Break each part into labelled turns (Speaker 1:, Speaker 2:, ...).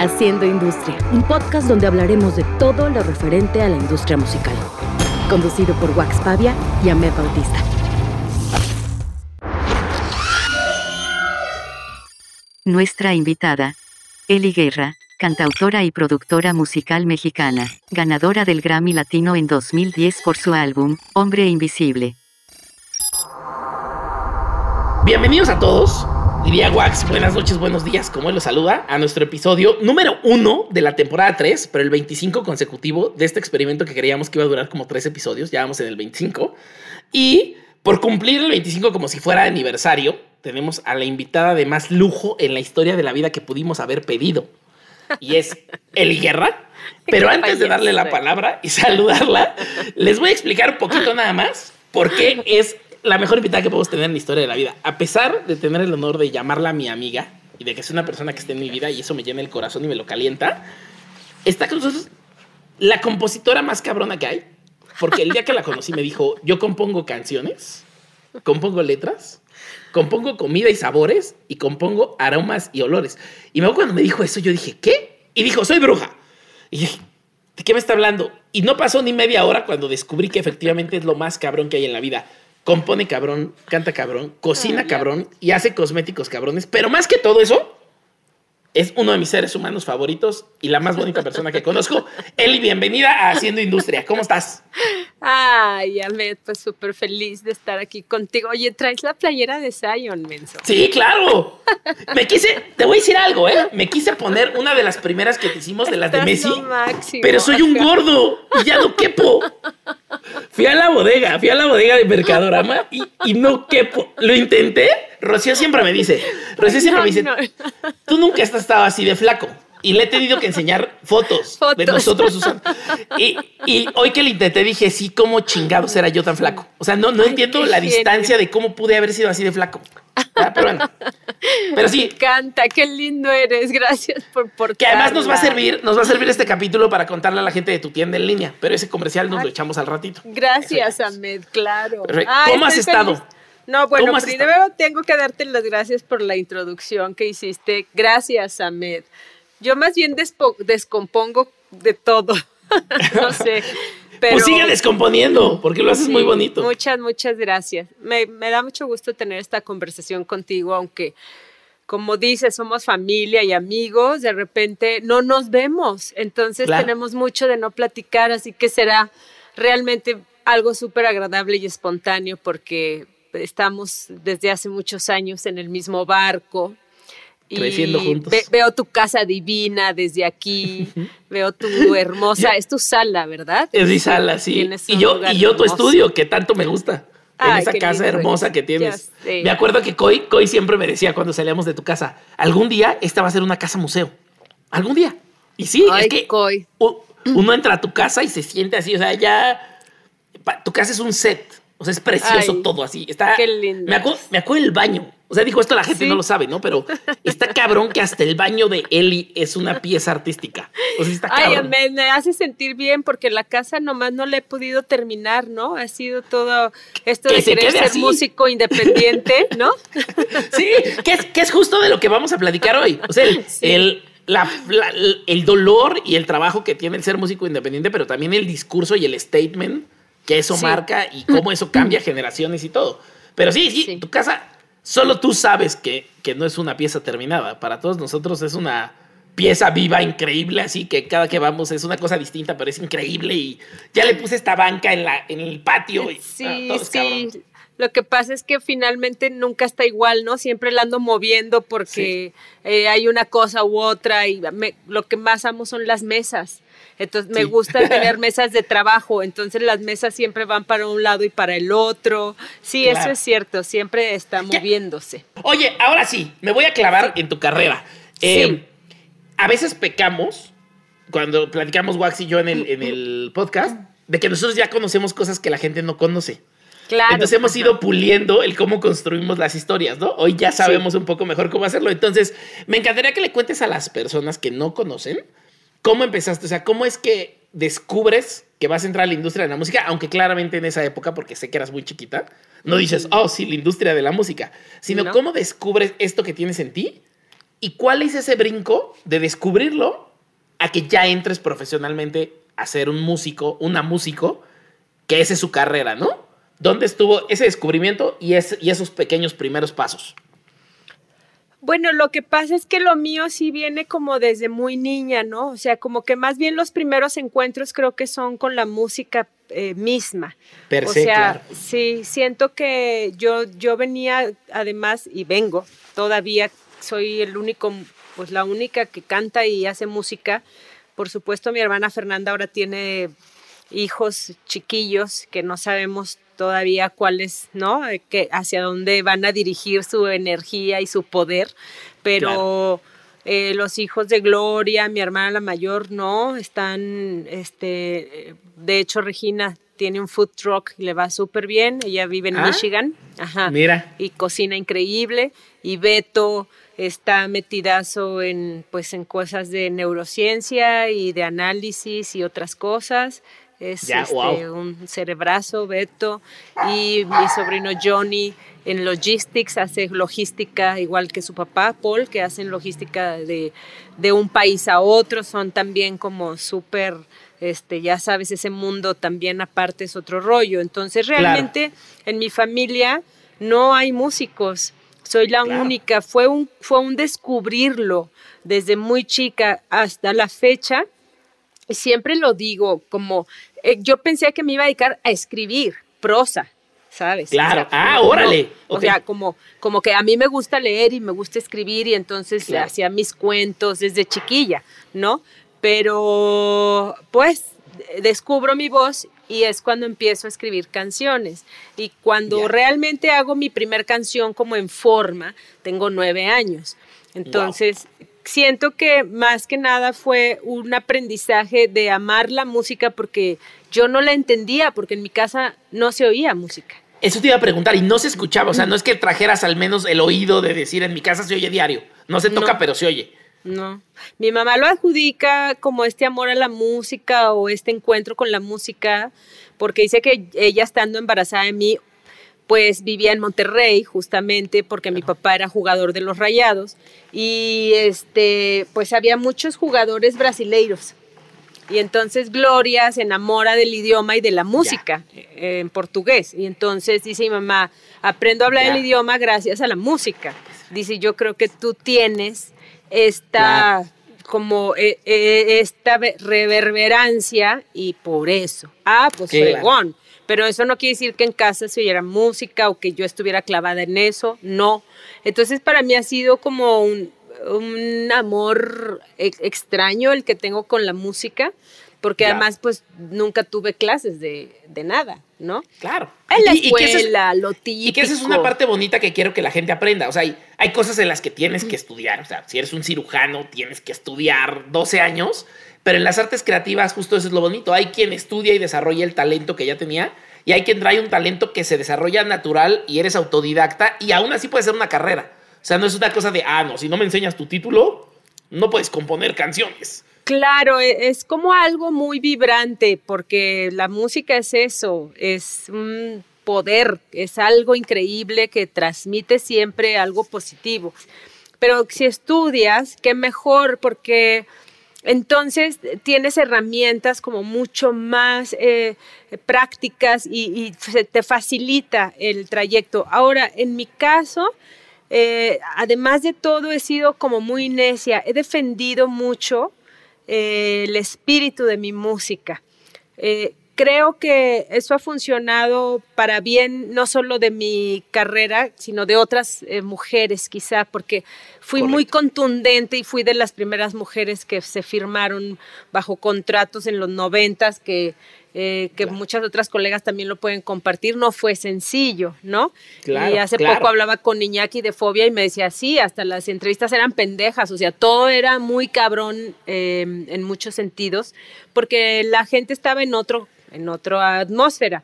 Speaker 1: Haciendo Industria, un podcast donde hablaremos de todo lo referente a la industria musical. Conducido por Wax Pavia y Ahmed Bautista.
Speaker 2: Nuestra invitada, Eli Guerra, cantautora y productora musical mexicana, ganadora del Grammy Latino en 2010 por su álbum, Hombre Invisible.
Speaker 3: Bienvenidos a todos. Diría Wax, buenas noches, buenos días, como él los saluda, a nuestro episodio número uno de la temporada 3, pero el 25 consecutivo de este experimento que creíamos que iba a durar como tres episodios, ya vamos en el 25. Y por cumplir el 25 como si fuera aniversario, tenemos a la invitada de más lujo en la historia de la vida que pudimos haber pedido. Y es Eli Guerra. Pero antes de darle la palabra y saludarla, les voy a explicar un poquito nada más por qué es la mejor invitada que podemos tener en la historia de la vida. A pesar de tener el honor de llamarla mi amiga y de que es una persona que esté en mi vida y eso me llena el corazón y me lo calienta, está con nosotros la compositora más cabrona que hay. Porque el día que la conocí me dijo, yo compongo canciones, compongo letras, compongo comida y sabores y compongo aromas y olores. Y luego cuando me dijo eso, yo dije, ¿qué? Y dijo, soy bruja. Y dije, ¿de qué me está hablando? Y no pasó ni media hora cuando descubrí que efectivamente es lo más cabrón que hay en la vida compone cabrón, canta cabrón, cocina cabrón y hace cosméticos cabrones. Pero más que todo eso, es uno de mis seres humanos favoritos y la más bonita persona que conozco. Eli, bienvenida a Haciendo Industria. ¿Cómo estás?
Speaker 4: Ay, Ahmed, pues súper feliz de estar aquí contigo. Oye, traes la playera de Zion, menso.
Speaker 3: Sí, claro. Me quise, te voy a decir algo, ¿eh? Me quise poner una de las primeras que te hicimos de las de Messi. Pero soy un gordo y ya no quepo. Fui a la bodega, fui a la bodega de Mercadorama y, y no quepo. Lo intenté. Rocío siempre me dice, Rocío siempre me dice, tú nunca has estado así de flaco. Y le he tenido que enseñar fotos, de nosotros usando. Y, y, hoy que le intenté dije, sí, ¿cómo chingados era yo tan flaco? O sea, no, no entiendo la distancia de cómo pude haber sido así de flaco. Ah, pero bueno. Pero sí.
Speaker 4: Me encanta, qué lindo eres. Gracias por por
Speaker 3: Que además nos va a servir, nos va a servir este capítulo para contarle a la gente de tu tienda en línea. Pero ese comercial nos lo echamos al ratito.
Speaker 4: Gracias, Ahmed, claro.
Speaker 3: ¿Cómo has estado?
Speaker 4: No, bueno, primero tengo que darte las gracias por la introducción que hiciste. Gracias, Ahmed. Yo más bien descompongo de todo. no sé. Pero,
Speaker 3: pues sigue descomponiendo, porque lo haces muy bonito.
Speaker 4: Muchas, muchas gracias. Me, me, da mucho gusto tener esta conversación contigo, aunque, como dices, somos familia y amigos, de repente no nos vemos. Entonces tenemos mucho de no platicar, así que será realmente algo súper agradable y espontáneo porque estamos desde hace muchos años en el mismo barco
Speaker 3: creciendo juntos.
Speaker 4: veo tu casa divina desde aquí, veo tu hermosa, es tu sala, ¿verdad?
Speaker 3: Es mi sala, sí. Y yo, y yo tu estudio, que tanto me gusta. En esa casa hermosa que tienes. Me acuerdo que Coy, siempre me decía cuando salíamos de tu casa, algún día esta va a ser una casa museo. Algún día. Y sí, es que uno entra a tu casa y se siente así, o sea, ya tu casa es un set. O sea, es precioso todo así. Está,
Speaker 4: qué lindo.
Speaker 3: Me acuerdo, me acuerdo el baño. O sea, dijo esto la gente no lo sabe, ¿no? Pero está cabrón que hasta el baño de Eli es una pieza artística. O sea, está cabrón.
Speaker 4: Ay, me, hace sentir bien porque la casa nomás no la he podido terminar, ¿no? Ha sido todo esto de querer ser músico independiente, ¿no?
Speaker 3: sí, que es, que es justo de lo que vamos a platicar hoy. O sea, el, el dolor y el trabajo que tiene el ser músico independiente, pero también el discurso y el statement que eso marca y cómo eso cambia generaciones y todo. Pero sí, sí, tu casa, solo tú sabes que, que no es una pieza terminada. Para todos nosotros es una pieza viva, increíble, así que cada que vamos es una cosa distinta, pero es increíble y ya le puse esta banca en, la, en el patio. Y,
Speaker 4: sí, sí. Lo que pasa es que finalmente nunca está igual, ¿no? Siempre la ando moviendo porque eh, hay una cosa u otra y lo que más amo son las mesas. Entonces me gusta tener mesas de trabajo, entonces las mesas siempre van para un lado y para el otro. Sí, eso es cierto, siempre está moviéndose.
Speaker 3: Oye, ahora sí, me voy a clavar en tu carrera. Eh, a veces pecamos, cuando platicamos Wax y yo en el, en el podcast, de que nosotros ya conocemos cosas que la gente no conoce.
Speaker 4: Claro.
Speaker 3: Entonces hemos ido puliendo el cómo construimos las historias, ¿no? Hoy ya sabemos un poco mejor cómo hacerlo. Entonces, me encantaría que le cuentes a las personas que no conocen cómo empezaste, o sea, cómo es que descubres que vas a entrar a la industria de la música, aunque claramente en esa época, porque sé que eras muy chiquita, no dices, oh, sí, la industria de la música, sino cómo descubres esto que tienes en ti ¿Y cuál es ese brinco de descubrirlo a que ya entres profesionalmente a ser un músico, una músico, que esa es su carrera, ¿no? ¿Dónde estuvo ese descubrimiento y, y esos pequeños primeros pasos?
Speaker 4: Bueno, lo que pasa es que lo mío sí viene como desde muy niña, ¿no? O sea, como que más bien los primeros encuentros creo que son con la música eh, misma.
Speaker 3: o sea,
Speaker 4: sí, siento que yo, yo venía además y vengo, todavía soy el único, pues la única que canta y hace música. Por supuesto, mi hermana Fernanda ahora tiene hijos chiquillos que no sabemos todavía cuáles, ¿no? Que hacia dónde van a dirigir su energía y su poder, pero eh, los hijos de Gloria, mi hermana la mayor, no, están, este, de hecho Regina tiene un food truck y le va súper bien, ella vive en ah, Michigan, ajá,
Speaker 3: mira.
Speaker 4: y cocina increíble, y Beto está metidazo en, pues, en cosas de neurociencia y de análisis y otras cosas, es este, un cerebrazo, Beto, y mi sobrino Johnny en logistics, hace logística igual que su papá, Paul, que hacen logística de, de un país a otro, son también como súper, este, ya sabes, ese mundo también aparte es otro rollo. Entonces realmente en mi familia no hay músicos, soy la única, fue un, fue un descubrirlo desde muy chica hasta la fecha. Y siempre lo digo como eh, yo pensé que me iba a dedicar a escribir prosa, ¿sabes?
Speaker 3: Claro, ah, órale.
Speaker 4: O sea, como, como que a mí me gusta leer y me gusta escribir y entonces le hacía mis cuentos desde chiquilla, ¿no? Pero pues descubro mi voz y es cuando empiezo a escribir canciones. Y cuando realmente hago mi primer canción como en forma, tengo nueve años. Entonces, siento que más que nada fue un aprendizaje de amar la música porque yo no la entendía, porque en mi casa no se oía música.
Speaker 3: Eso te iba a preguntar, y no se escuchaba, o sea, no es que trajeras al menos el oído de decir en mi casa se oye diario, no se toca, pero se oye.
Speaker 4: No, mi mamá lo adjudica como este amor a la música o este encuentro con la música, porque dice que ella estando embarazada de mí pues vivía en Monterrey justamente porque mi papá era jugador de los Rayados y este pues había muchos jugadores brasileiros. Y entonces Gloria se enamora del idioma y de la música eh, en portugués. Y entonces dice mi mamá, aprendo a hablar el idioma gracias a la música. Dice, yo creo que tú tienes esta como eh, eh, esta reverberancia y por eso. Ah, pues fregón. Pero eso no quiere decir que en casa se oyera música o que yo estuviera clavada en eso, no. Entonces para mí ha sido como un, amor extraño el que tengo con la música, porque además pues nunca tuve clases de, nada, ¿no?
Speaker 3: Claro.
Speaker 4: En la escuela, lo típico.
Speaker 3: Y que esa es una parte bonita que quiero que la gente aprenda. O sea, hay, hay cosas en las que tienes que estudiar. O sea, si eres un cirujano, tienes que estudiar 12 años pero en las artes creativas justo eso es lo bonito. Hay quien estudia y desarrolla el talento que ya tenía y hay quien trae un talento que se desarrolla natural y eres autodidacta y aún así puede ser una carrera. O sea, no es una cosa de, ah, no, si no me enseñas tu título, no puedes componer canciones.
Speaker 4: Claro, e, es como algo muy vibrante porque la música es eso, es un poder, es algo increíble que transmite siempre algo positivo. Pero si estudias, qué mejor porque entonces tienes herramientas como mucho más eh, prácticas y, te facilita el trayecto. Ahora, en mi caso, eh, además de todo, he sido como muy necia. He defendido mucho eh, el espíritu de mi música creo que eso ha funcionado para bien no solo de mi carrera, sino de otras eh, mujeres quizá, porque fui muy contundente y fui de las primeras mujeres que se firmaron bajo contratos en los noventas, que, eh, que muchas otras colegas también lo pueden compartir. No fue sencillo, ¿no? y hace poco hablaba con Iñaki de fobia y me decía, sí, hasta las entrevistas eran pendejas, o sea, todo era muy cabrón eh, en muchos sentidos, porque la gente estaba en otro en otra atmósfera.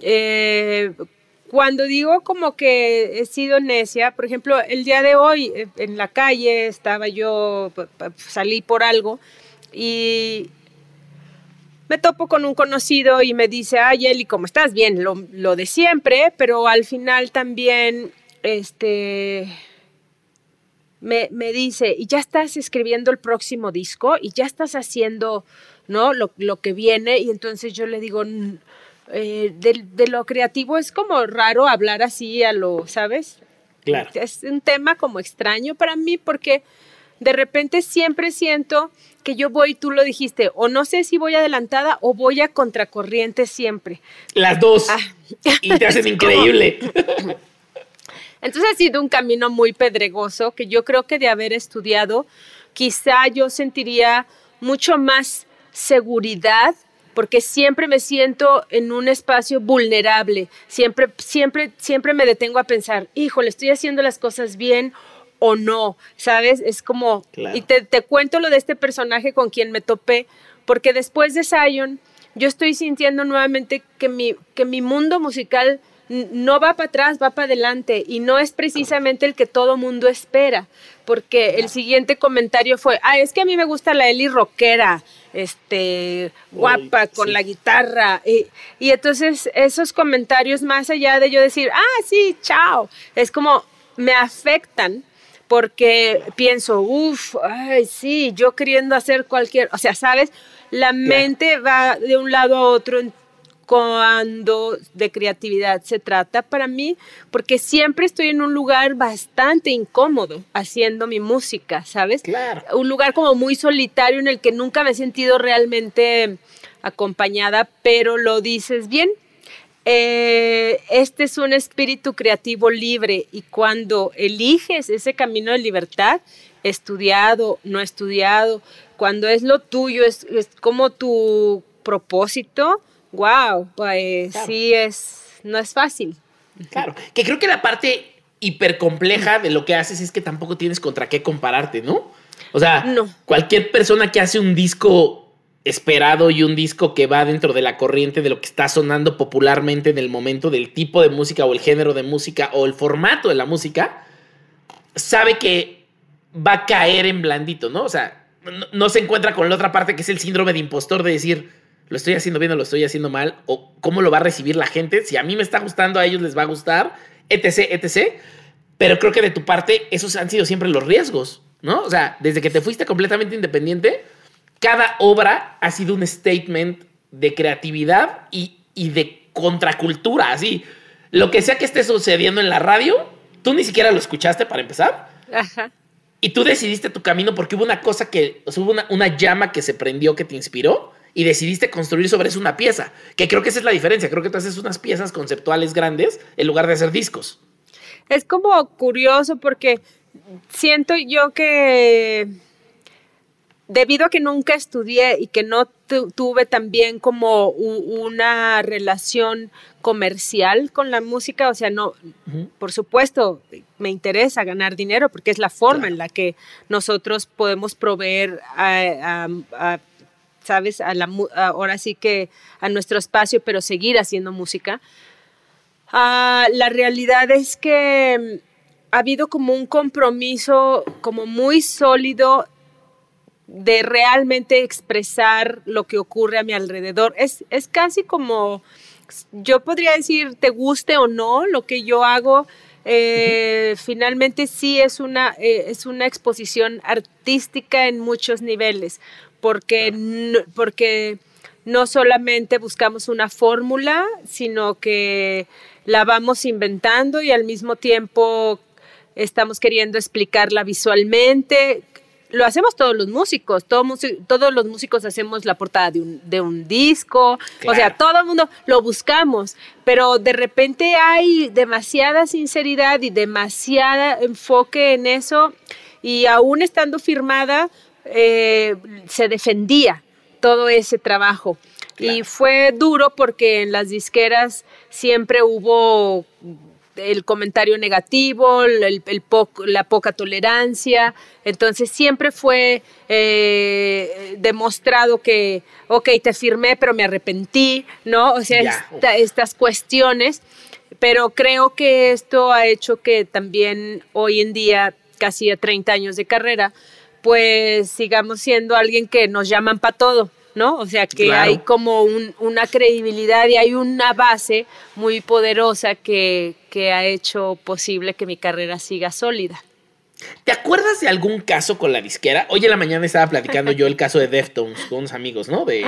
Speaker 4: Eh, cuando digo como que he sido necia, por ejemplo, el día de hoy eh, en la calle estaba yo, salí por algo y me topo con un conocido y me dice, ay Eli, ¿cómo estás? Bien, lo, lo de siempre, pero al final también, este, me, me, dice, y ya estás escribiendo el próximo disco y ya estás haciendo, ¿no? Lo, lo que viene. Y entonces yo le digo, eh, de, de, lo creativo es como raro hablar así a lo, ¿sabes?
Speaker 3: Claro.
Speaker 4: Es un tema como extraño para mí porque de repente siempre siento que yo voy, tú lo dijiste, o no sé si voy adelantada o voy a contracorriente siempre.
Speaker 3: Las dos. Ah. Y te hacen increíble.
Speaker 4: Entonces ha sido un camino muy pedregoso que yo creo que de haber estudiado, quizá yo sentiría mucho más seguridad porque siempre me siento en un espacio vulnerable, siempre, siempre, siempre me detengo a pensar, híjole, estoy haciendo las cosas bien o no, ¿sabes? Es como, y te, te, cuento lo de este personaje con quien me topé, porque después de Zion, yo estoy sintiendo nuevamente que mi, que mi mundo musical no va para atrás, va para adelante, y no es precisamente el que todo mundo espera, porque el siguiente comentario fue, ah, es que a mí me gusta la Eli rockera, este, guapa, con la guitarra, y, y entonces esos comentarios, más allá de yo decir, ah, sí, chao, es como, me afectan porque pienso, uff, ay, sí, yo queriendo hacer cualquier, o sea, ¿sabes? La mente va de un lado a otro cuando de creatividad se trata para mí, porque siempre estoy en un lugar bastante incómodo haciendo mi música, ¿sabes?
Speaker 3: Claro.
Speaker 4: Un lugar como muy solitario en el que nunca me he sentido realmente acompañada, pero lo dices bien, eh, este es un espíritu creativo libre y cuando eliges ese camino de libertad, estudiado, no estudiado, cuando es lo tuyo, es, como tu propósito, wow, pues sí es, no es fácil.
Speaker 3: Claro, que creo que la parte hipercompleja de lo que haces es que tampoco tienes contra qué compararte, ¿no? O sea,
Speaker 4: no.
Speaker 3: cualquier persona que hace un disco esperado y un disco que va dentro de la corriente de lo que está sonando popularmente en el momento del tipo de música o el género de música o el formato de la música, sabe que va a caer en blandito, ¿no? O sea, no, se encuentra con la otra parte que es el síndrome de impostor de decir, lo estoy haciendo bien o lo estoy haciendo mal, o cómo lo va a recibir la gente, si a mí me está gustando, a ellos les va a gustar, etc., etc. Pero creo que de tu parte esos han sido siempre los riesgos, ¿no? O sea, desde que te fuiste completamente independiente, cada obra ha sido un statement de creatividad y, de contracultura, así. Lo que sea que esté sucediendo en la radio, tú ni siquiera lo escuchaste para empezar.
Speaker 4: Ajá.
Speaker 3: Y tú decidiste tu camino porque hubo una cosa que, hubo una, una, llama que se prendió, que te inspiró y decidiste construir sobre eso una pieza. Que creo que esa es la diferencia. Creo que tú haces unas piezas conceptuales grandes en lugar de hacer discos.
Speaker 4: Es como curioso porque siento yo que debido a que nunca estudié y que no tuve también como una relación comercial con la música, o sea, no, por supuesto, me interesa ganar dinero porque es la forma en la que nosotros podemos proveer a, sabes, a la, ahora sí que a nuestro espacio, pero seguir haciendo música. Ah, la realidad es que ha habido como un compromiso como muy sólido de realmente expresar lo que ocurre a mi alrededor. Es, es casi como, yo podría decir, te guste o no lo que yo hago. Eh, finalmente sí es una, eh, es una exposición artística en muchos niveles, porque, no, porque no solamente buscamos una fórmula, sino que la vamos inventando y al mismo tiempo estamos queriendo explicarla visualmente, lo hacemos todos los músicos, todos los músicos hacemos la portada de un, de un disco, o sea, todo el mundo lo buscamos, pero de repente hay demasiada sinceridad y demasiada enfoque en eso y aún estando firmada, eh, se defendía todo ese trabajo. Y fue duro porque en las disqueras siempre hubo el comentario negativo, el, la poca tolerancia. Entonces siempre fue eh, demostrado que, ok, te firmé, pero me arrepentí, ¿no? O sea, estas cuestiones. Pero creo que esto ha hecho que también hoy en día, casi a 30 años de carrera, pues sigamos siendo alguien que nos llaman para todo. ¿no? O sea, que hay como una credibilidad y hay una base muy poderosa que, ha hecho posible que mi carrera siga sólida.
Speaker 3: ¿Te acuerdas de algún caso con la disquera? Hoy en la mañana estaba platicando yo el caso de Deftones con unos amigos, ¿no? De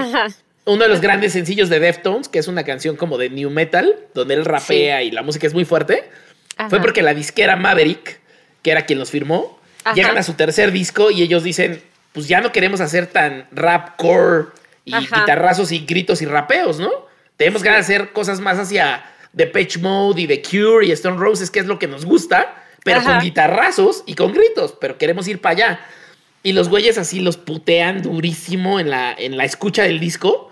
Speaker 3: uno de los grandes sencillos de Deftones, que es una canción como de new metal, donde él rapea y la música es muy fuerte. Fue porque la disquera Maverick, que era quien los firmó, llegan a su tercer disco y ellos dicen, pues ya no queremos hacer tan rap core y guitarrazos y gritos y rapeos, ¿no? Tenemos ganas de hacer cosas más hacia The Pitch Mode y The Cure y Stone Roses, que es lo que nos gusta pero con guitarrazos y con gritos, pero queremos ir para allá. Y los güeyes así los putean durísimo en la, en la escucha del disco.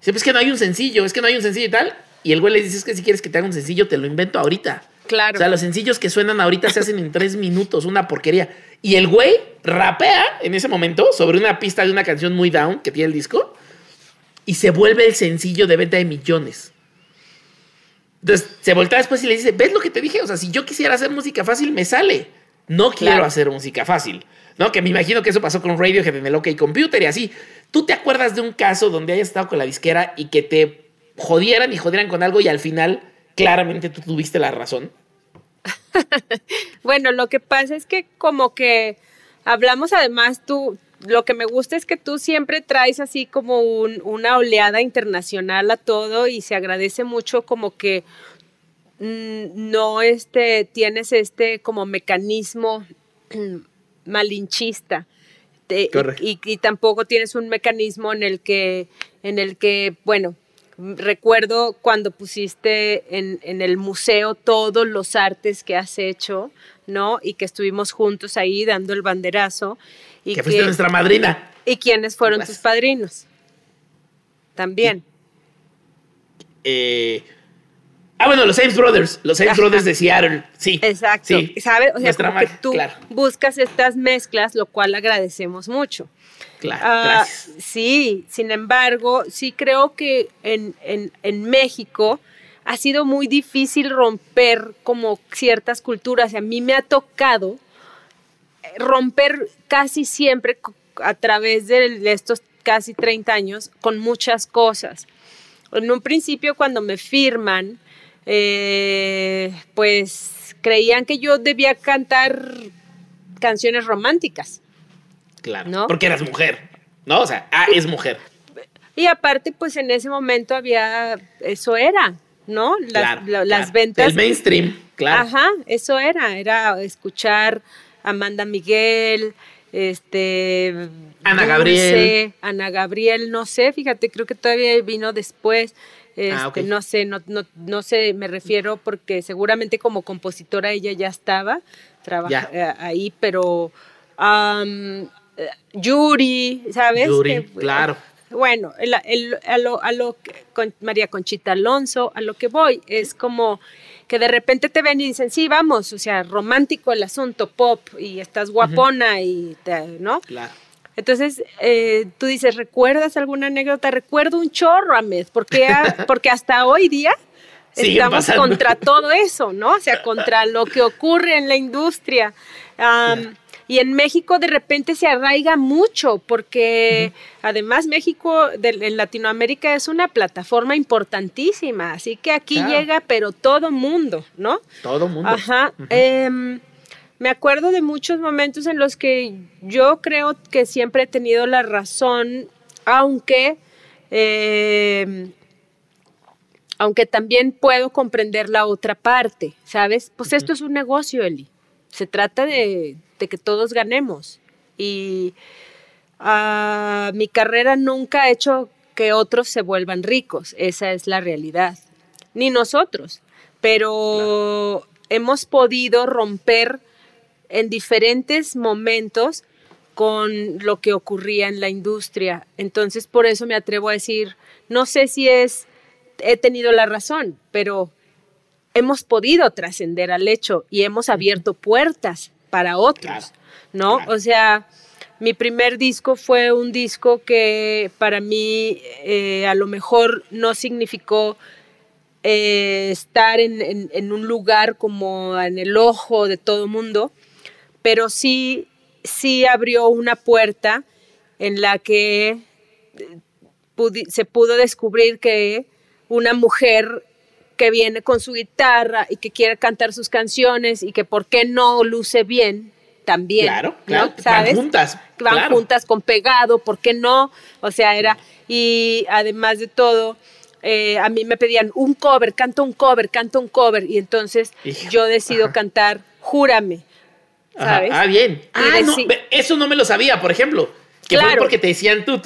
Speaker 3: Dice, pues es que no hay un sencillo, es que no hay un sencillo y tal. Y el güey le dice, es que si quieres que te haga un sencillo, te lo invento ahorita.
Speaker 4: Claro.
Speaker 3: O sea, los sencillos que suenan ahorita se hacen en tres minutos, una porquería. Y el güey rapea en ese momento sobre una pista de una canción muy down que tiene el disco y se vuelve el sencillo de venta de millones. Entonces se voltea después y le dice, ¿ves lo que te dije? O sea, si yo quisiera hacer música fácil, me sale. No quiero hacer música fácil. ¿No? Que me imagino que eso pasó con Radiohead en el OK Computer y así. ¿Tú te acuerdas de un caso donde hayas estado con la disquera y que te jodieran y jodieran con algo y al final claramente tú tuviste la razón?
Speaker 4: bueno, lo que pasa es que como que hablamos además tú, lo que me gusta es que tú siempre traes así como una oleada internacional a todo y se agradece mucho como que mm, no este, tienes este como mecanismo malinchista. y, y, tampoco tienes un mecanismo en el que, en el que, bueno, recuerdo cuando pusiste en, en, el museo todos los artes que has hecho, ¿no? Y que estuvimos juntos ahí dando el banderazo. Y
Speaker 3: que fuiste nuestra madrina.
Speaker 4: ¿Y quiénes fueron tus padrinos? También.
Speaker 3: Eh, ah, bueno, los James Brothers. Los James Brothers de Seattle. Sí.
Speaker 4: Exacto.
Speaker 3: Sí.
Speaker 4: ¿Sabes? O sea, como que tú buscas estas mezclas, lo cual agradecemos mucho.
Speaker 3: Claro. Ah,
Speaker 4: sí, sin embargo, sí creo que en, en, en México ha sido muy difícil romper como ciertas culturas. A mí me ha tocado romper casi siempre a través de estos casi 30 años con muchas cosas. En un principio cuando me firman, eh, pues creían que yo debía cantar canciones románticas.
Speaker 3: Claro. ¿no? Porque eras mujer, ¿no? O sea, ah, es mujer.
Speaker 4: Y aparte, pues en ese momento había, eso era, ¿no? Las, las ventas.
Speaker 3: El mainstream, claro.
Speaker 4: Ajá, eso era, era escuchar Amanda Miguel, este...
Speaker 3: Ana Gabriel.
Speaker 4: Ana Gabriel, no sé, fíjate, creo que todavía vino después. Ah, este, no sé, no, no, no sé, me refiero porque seguramente como compositora ella ya estaba trabajando eh, ahí, pero um, Yuri, ¿sabes?
Speaker 3: Yuri, claro.
Speaker 4: Bueno, a, lo, a lo con María Conchita Alonso, a lo que voy, es como que de repente te ven y dicen, sí, vamos, o sea, romántico el asunto, pop, y estás guapona, y ¿no?
Speaker 3: Claro.
Speaker 4: Entonces, eh, tú dices, ¿recuerdas alguna anécdota? Recuerdo un chorro, Ahmed, porque, porque hasta hoy día estamos contra todo eso, ¿no? O sea, contra lo que ocurre en la industria. Y en México de repente se arraiga mucho porque además México en Latinoamérica es una plataforma importantísima, así que aquí llega pero todo mundo, ¿no?
Speaker 3: Todo mundo.
Speaker 4: Ajá. Me acuerdo de muchos momentos en los que yo creo que siempre he tenido la razón, aunque... Em, aunque también puedo comprender la otra parte, ¿sabes? Pues esto es un negocio, Eli. Se trata de, de que todos ganemos. Y mi carrera nunca ha hecho que otros se vuelvan ricos, esa es la realidad. Ni nosotros, pero hemos podido romper en diferentes momentos con lo que ocurría en la industria. Entonces, por eso me atrevo a decir, no sé si es, he tenido la razón, pero hemos podido trascender al hecho y hemos abierto puertas para otros, ¿no? O sea, mi primer disco fue un disco que para mí eh, a lo mejor no significó eh, estar en, un lugar como en el ojo de todo mundo, pero sí, sí abrió una puerta en la que eh, se pudo descubrir que una mujer que viene con su guitarra y que quiere cantar sus canciones y que por qué no luce bien también.
Speaker 3: Claro, claro.
Speaker 4: ¿Sabes?
Speaker 3: Van juntas.
Speaker 4: Van juntas con pegado, ¿por qué no? O sea, era. Y además de todo. Eh, a mí me pedían un cover, canto un cover, canto un cover, y entonces yo decido cantar Júrame. ¿Sabes?
Speaker 3: Ah, bien. Ah, no, eso no me lo sabía, por ejemplo. Que fue porque te decían tú,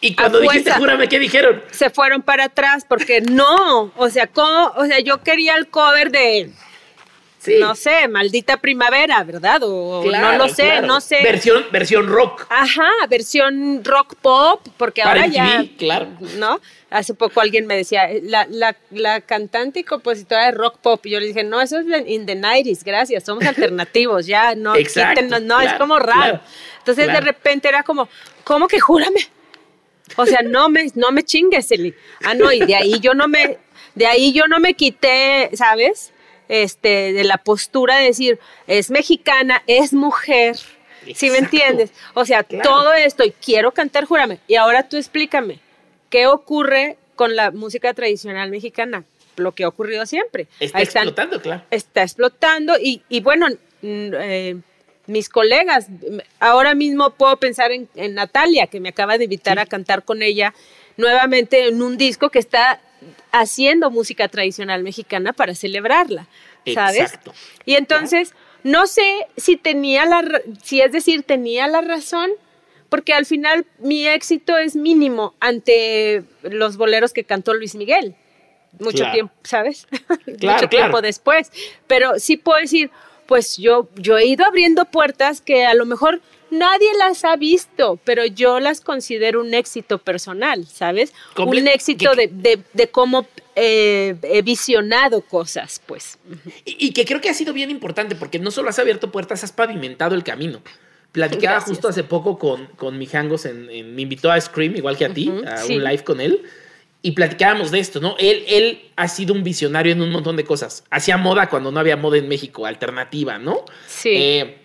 Speaker 3: y cuando dijiste júrame, ¿qué dijeron?
Speaker 4: Se fueron para atrás porque no, o sea, ¿cómo? o sea, yo quería el cover de no sé, maldita primavera, ¿verdad? O no lo sé, no sé.
Speaker 3: Versión, versión rock.
Speaker 4: Ajá, versión rock pop, porque ahora ya.
Speaker 3: claro.
Speaker 4: ¿No? Hace poco alguien me decía, la, la, la, cantante y compositora de rock pop. Y yo le dije, no, eso es in the 90s, gracias, somos alternativos, ya, no,
Speaker 3: Exacto,
Speaker 4: no, es como raro. Entonces de repente era como, ¿cómo que júrame? O sea, no me, no me chingues, Eli. Ah, no, y de ahí yo no me, de ahí yo no me quité, ¿sabes? Este, de la postura de decir, es mexicana, es mujer. ¿Sí me entiendes? O sea, todo esto, y quiero cantar, júrame. Y ahora tú explícame, ¿qué ocurre con la música tradicional mexicana? Lo que ha ocurrido siempre.
Speaker 3: Está explotando, claro.
Speaker 4: Está explotando y, y bueno, eh, mis colegas, ahora mismo puedo pensar en, en, Natalia, que me acaba de invitar a cantar con ella nuevamente en un disco que está haciendo música tradicional mexicana para celebrarla, ¿sabes? Exacto. Y entonces, no sé si tenía la, si es decir, tenía la razón, porque al final mi éxito es mínimo ante los boleros que cantó Luis Miguel. Mucho tiempo, ¿sabes? Mucho tiempo después. Pero sí puedo decir, pues yo, yo he ido abriendo puertas que a lo mejor nadie las ha visto, pero yo las considero un éxito personal, ¿sabes? un éxito de, de, cómo eh, he visionado cosas, pues.
Speaker 3: Y, que creo que ha sido bien importante, porque no solo has abierto puertas, has pavimentado el camino. Platicaba justo hace poco con, con mi Hangos, en, me invitó a Scream, igual que a ti, a un live con él. Y platicábamos de esto, ¿no? Él, él ha sido un visionario en un montón de cosas. Hacía moda cuando no había moda en México, alternativa, ¿no?
Speaker 4: Sí.
Speaker 3: Eh,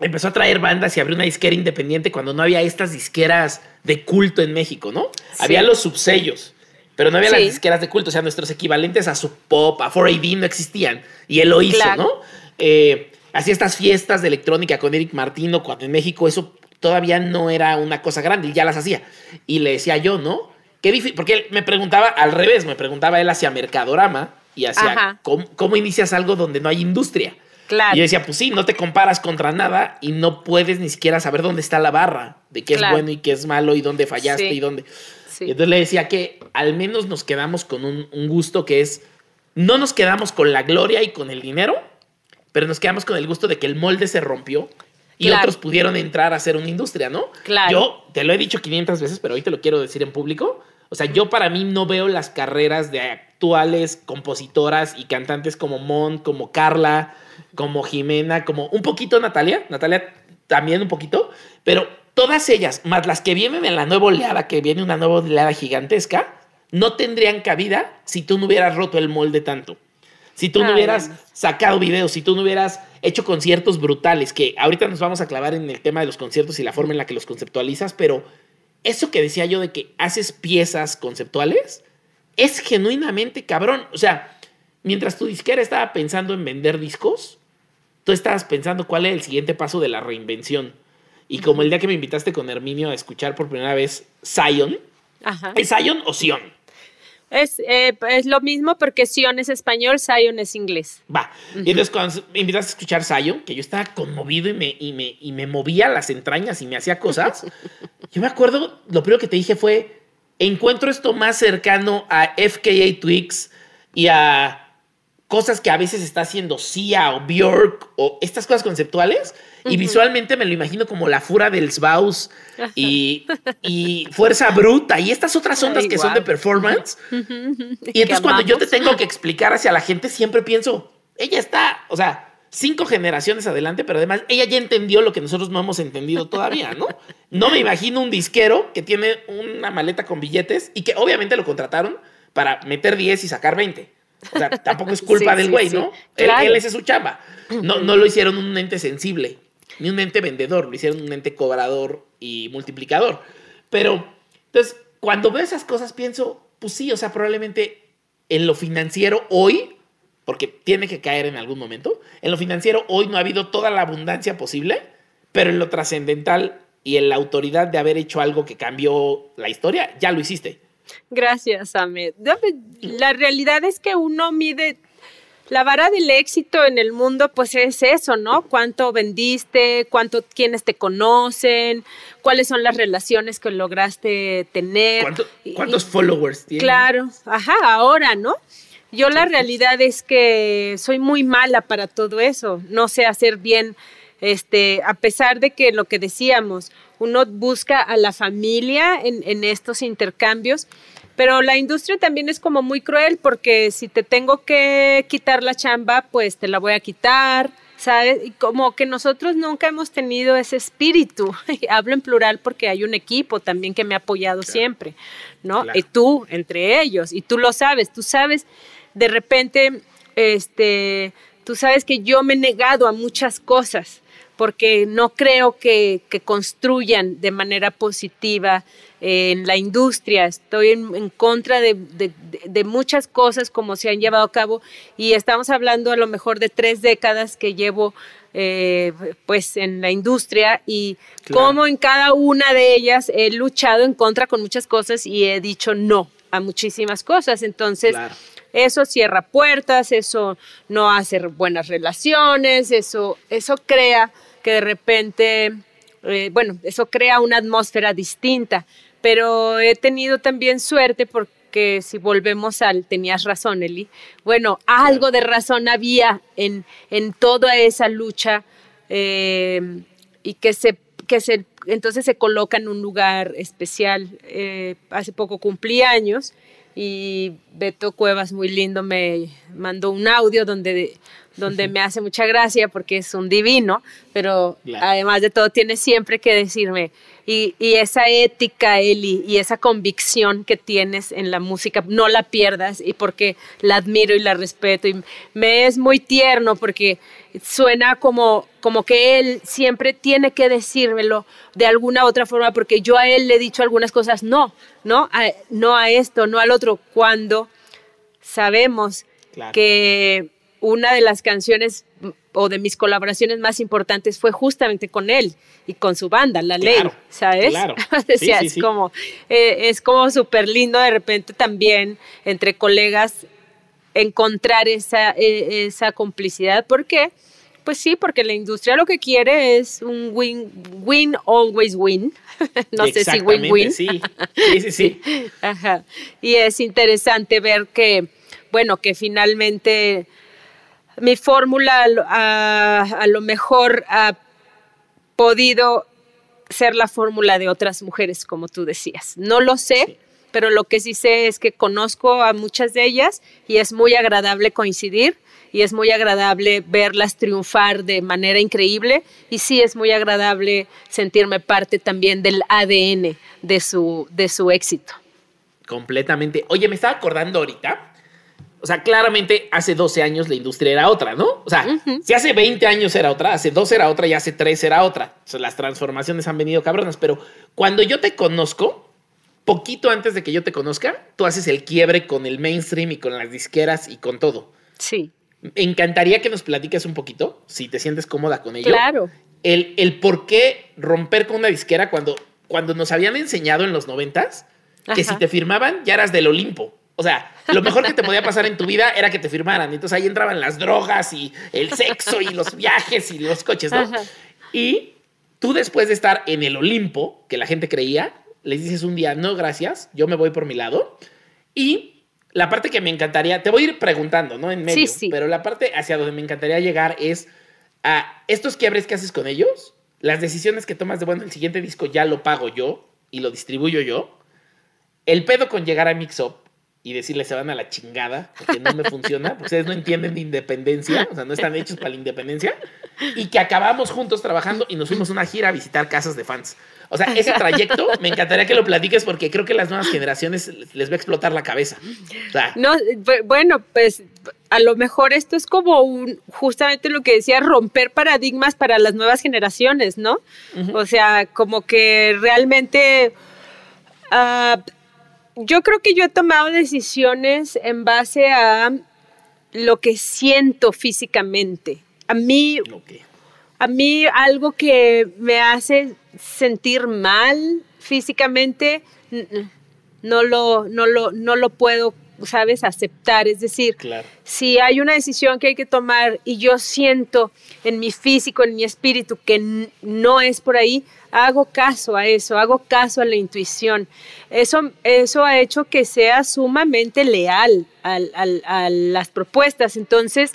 Speaker 3: empezó a traer bandas y abrió una disquera independiente cuando no había estas disqueras de culto en México, ¿no? Había los subsellos, pero no había las disqueras de culto, o sea, nuestros equivalentes a su pop, a 4AD no existían, y él lo hizo, ¿no? Eh, hacía estas fiestas de electrónica con Eric Martino, cuando en México eso todavía no era una cosa grande, y ya las hacía. Y le decía yo, ¿no? Qué difícil, porque él me preguntaba al revés, me preguntaba él hacia Mercadorama y hacia cómo inicias algo donde no hay industria. Y yo decía, pues sí, no te comparas contra nada y no puedes ni siquiera saber dónde está la barra de qué es bueno y qué es malo y dónde fallaste y dónde. Y entonces le decía que al menos nos quedamos con un, gusto que es, no nos quedamos con la gloria y con el dinero, pero nos quedamos con el gusto de que el molde se rompió y otros pudieron entrar a hacer una industria, ¿no?
Speaker 4: Claro.
Speaker 3: Yo te lo he dicho 500 veces, pero hoy te lo quiero decir en público. O sea, yo para mí no veo las carreras de actuales compositoras y cantantes como Mon, como Carla, como Jimena, como un poquito Natalia, Natalia también un poquito, pero todas ellas, más las que vienen en la nueva oleada, que viene una nueva oleada gigantesca, no tendrían cabida si tú no hubieras roto el molde tanto. Si tú no hubieras sacado videos, si tú no hubieras hecho conciertos brutales, que ahorita nos vamos a clavar en el tema de los conciertos y la forma en la que los conceptualizas, pero eso que decía yo de que haces piezas conceptuales es genuinamente cabrón. O sea, mientras tu disquera estaba pensando en vender discos, tú estabas pensando cuál es el siguiente paso de la reinvención. Y como el día que me invitaste con Herminio a escuchar por primera vez Zion, ¿es Zion o Sion?
Speaker 4: Es, eh, es lo mismo porque Sion es español, Zion es inglés.
Speaker 3: Va. Y entonces cuando me invitaste a escuchar Zion, que yo estaba conmovido y me, y me, y me movía las entrañas y me hacía cosas, yo me acuerdo, lo primero que te dije fue, encuentro esto más cercano a FKA Twigs y a cosas que a veces está haciendo Sia o Björk o estas cosas conceptuales y visualmente me lo imagino como la fura del Sbaus y, y fuerza bruta y estas otras ondas que son de performance. y entonces cuando yo te tengo que explicar hacia la gente siempre pienso, ella está, o sea, cinco generaciones adelante, pero además ella ya entendió lo que nosotros no hemos entendido todavía, ¿no? No me imagino un disquero que tiene una maleta con billetes y que obviamente lo contrataron para meter 10 y sacar 20. O sea, tampoco es culpa del güey, ¿no? Él, es su chamba. No, no lo hicieron un ente sensible, ni un ente vendedor, lo hicieron un ente cobrador y multiplicador. Pero, entonces, cuando veo esas cosas pienso, pues sí, o sea, probablemente en lo financiero hoy porque tiene que caer en algún momento. En lo financiero hoy no ha habido toda la abundancia posible, pero en lo trascendental y en la autoridad de haber hecho algo que cambió la historia, ya lo hiciste.
Speaker 4: Gracias, Ahmed. La realidad es que uno mide la vara del éxito en el mundo, pues es eso, ¿no? Cuánto vendiste, cuánto quienes te conocen, cuáles son las relaciones que lograste tener.
Speaker 3: ¿Cuántos followers tienes?
Speaker 4: Claro, ajá, ahora, ¿no? Yo la realidad es que soy muy mala para todo eso. No sé hacer bien, este, a pesar de que lo que decíamos, uno busca a la familia en, en estos intercambios pero la industria también es como muy cruel porque si te tengo que quitar la chamba, pues te la voy a quitar, ¿sabes? Y como que nosotros nunca hemos tenido ese espíritu. Hablo en plural porque hay un equipo también que me ha apoyado siempre, ¿no? Y tú, entre ellos, y tú lo sabes, tú sabes, de repente, este, tú sabes que yo me he negado a muchas cosas porque no creo que, que construyan de manera positiva en la industria, estoy en, contra de, muchas cosas como se han llevado a cabo y estamos hablando a lo mejor de tres décadas que llevo eh, pues en la industria y cómo en cada una de ellas he luchado en contra con muchas cosas y he dicho no a muchísimas cosas. Entonces, eso cierra puertas, eso no hace buenas relaciones, eso, eso crea que de repente, eh, bueno, eso crea una atmósfera distinta pero he tenido también suerte porque si volvemos al, tenías razón, Eli, bueno, algo de razón había en, en toda esa lucha eh, y que se, que se, entonces se coloca en un lugar especial. Eh, hace poco cumplí años y Beto Cuevas, muy lindo, me mandó un audio donde donde me hace mucha gracia porque es un divino, pero además de todo tiene siempre que decirme, y, esa ética, Eli, y esa convicción que tienes en la música, no la pierdas, y porque la admiro y la respeto, y me es muy tierno porque suena como, como que él siempre tiene que decírmelo de alguna otra forma, porque yo a él le he dicho algunas cosas, no, no, no a esto, no al otro, cuando sabemos que una de las canciones o de mis colaboraciones más importantes fue justamente con él y con su banda, La Ley, ¿sabes? Claro. es, como eh, es como súper lindo de repente también entre colegas encontrar esa, e, esa complicidad. ¿Por qué? Pues sí, porque la industria lo que quiere es un win, win, always win. no sé si win-win.
Speaker 3: Sí, sí, sí. sí.
Speaker 4: Ajá. Y es interesante ver que, bueno, que finalmente mi fórmula a, lo mejor ha podido ser la fórmula de otras mujeres, como tú decías. No lo sé, pero lo que sí sé es que conozco a muchas de ellas y es muy agradable coincidir y es muy agradable verlas triunfar de manera increíble y sí es muy agradable sentirme parte también del ADN de su, de su éxito.
Speaker 3: Completamente. Oye, me estaba acordando ahorita o sea, claramente hace 12 años la industria era otra, ¿no? O sea, si hace 20 años era otra, hace 12 era otra y hace 3 era otra. O sea, las transformaciones han venido cabronas, pero cuando yo te conozco, poquito antes de que yo te conozca, tú haces el quiebre con el mainstream y con las disqueras y con todo.
Speaker 4: Sí.
Speaker 3: Me encantaría que nos platiques un poquito, si te sientes cómoda con ello.
Speaker 4: Claro.
Speaker 3: El, el por qué romper con una disquera cuando, cuando nos habían enseñado en los noventas que si te firmaban ya eras del Olimpo. O sea, lo mejor que te podía pasar en tu vida era que te firmaran. Entonces ahí entraban las drogas y el sexo y los viajes y los coches, ¿no? Y tú después de estar en el Olimpo, que la gente creía, les dices un día, no, gracias, yo me voy por mi lado. Y la parte que me encantaría, te voy a ir preguntando, ¿no? En medio, sí, sí. pero la parte hacia donde me encantaría llegar es a estos quiebres que haces con ellos, las decisiones que tomas de, bueno, el siguiente disco ya lo pago yo y lo distribuyo yo. El pedo con llegar a Mix Up y decirle se van a la chingada porque no me funciona, porque ustedes no entienden de independencia, o sea, no están hechos para la independencia, y que acabamos juntos trabajando y nos fuimos a una gira a visitar casas de fans. O sea, ese trayecto me encantaría que lo platiques porque creo que las nuevas generaciones les va a explotar la cabeza.
Speaker 4: no, bueno, pues a lo mejor esto es como un, justamente lo que decía, romper paradigmas para las nuevas generaciones, ¿no? O sea, como que realmente... Uh, yo creo que yo he tomado decisiones en base a lo que siento físicamente. A mí, a mí algo que me hace sentir mal físicamente, no lo, no lo, no lo puedo sabes, aceptar. Es decir, si hay una decisión que hay que tomar y yo siento en mi físico, en mi espíritu que no es por ahí, hago caso a eso, hago caso a la intuición. Eso, eso ha hecho que sea sumamente leal a las propuestas. Entonces,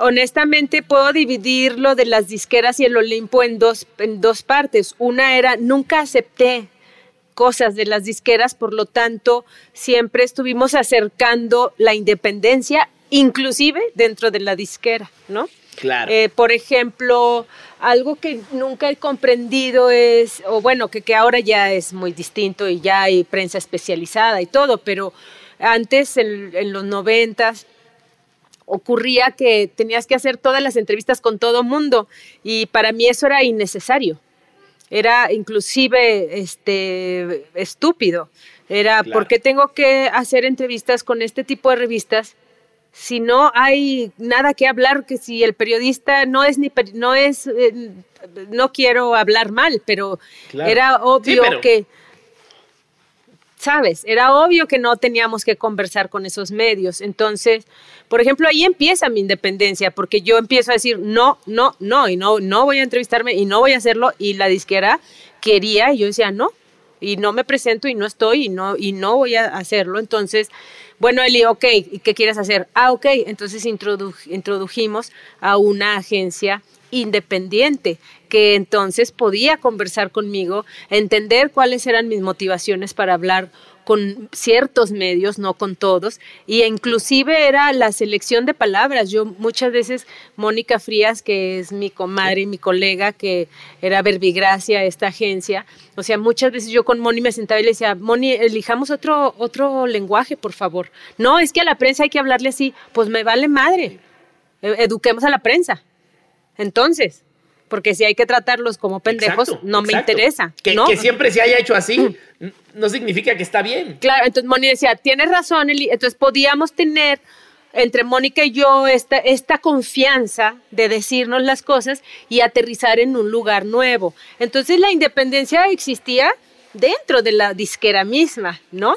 Speaker 4: honestamente puedo dividir lo de las disqueras y el Olimpo en dos, en dos partes. Una era, nunca acepté cosas de las disqueras, por lo tanto, siempre estuvimos acercando la independencia, inclusive dentro de la disquera, ¿no?
Speaker 3: Claro.
Speaker 4: Eh, por ejemplo, algo que nunca he comprendido es, o bueno, que, que ahora ya es muy distinto y ya hay prensa especializada y todo, pero antes, en, en los noventas, ocurría que tenías que hacer todas las entrevistas con todo mundo y para mí eso era innecesario era inclusive este, estúpido. Era, ¿por qué tengo que hacer entrevistas con este tipo de revistas si no hay nada que hablar? Que si el periodista no es ni, no es, eh, no quiero hablar mal, pero era obvio que ¿sabes? Era obvio que no teníamos que conversar con esos medios. Entonces, por ejemplo, ahí empieza mi independencia, porque yo empiezo a decir, no, no, no, y no, no voy a entrevistarme y no voy a hacerlo, y la disquera quería, y yo decía, no, y no me presento y no estoy y no, y no voy a hacerlo. Entonces, bueno, Eli, ok, ¿y qué quieres hacer? Ah, ok, entonces introdujimos a una agencia independiente que entonces podía conversar conmigo, entender cuáles eran mis motivaciones para hablar con ciertos medios, no con todos, y inclusive era la selección de palabras. Yo muchas veces, Mónica Frías, que es mi comadre y mi colega, que era Verbigracia, esta agencia, o sea, muchas veces yo con Moni me sentaba y le decía, Moni, elijamos otro, otro lenguaje, por favor. No, es que a la prensa hay que hablarle así, pues me vale madre, e-, eduquemos a la prensa. Entonces, porque si hay que tratarlos como pendejos, no me interesa.
Speaker 3: Que,
Speaker 4: ¿no?
Speaker 3: que, siempre se haya hecho así, no significa que está bien.
Speaker 4: Claro, entonces Moni decía, tienes razón, Eli. Entonces podíamos tener entre Mónica y yo esta, esta confianza de decirnos las cosas y aterrizar en un lugar nuevo. Entonces la independencia existía dentro de la disquera misma, ¿no?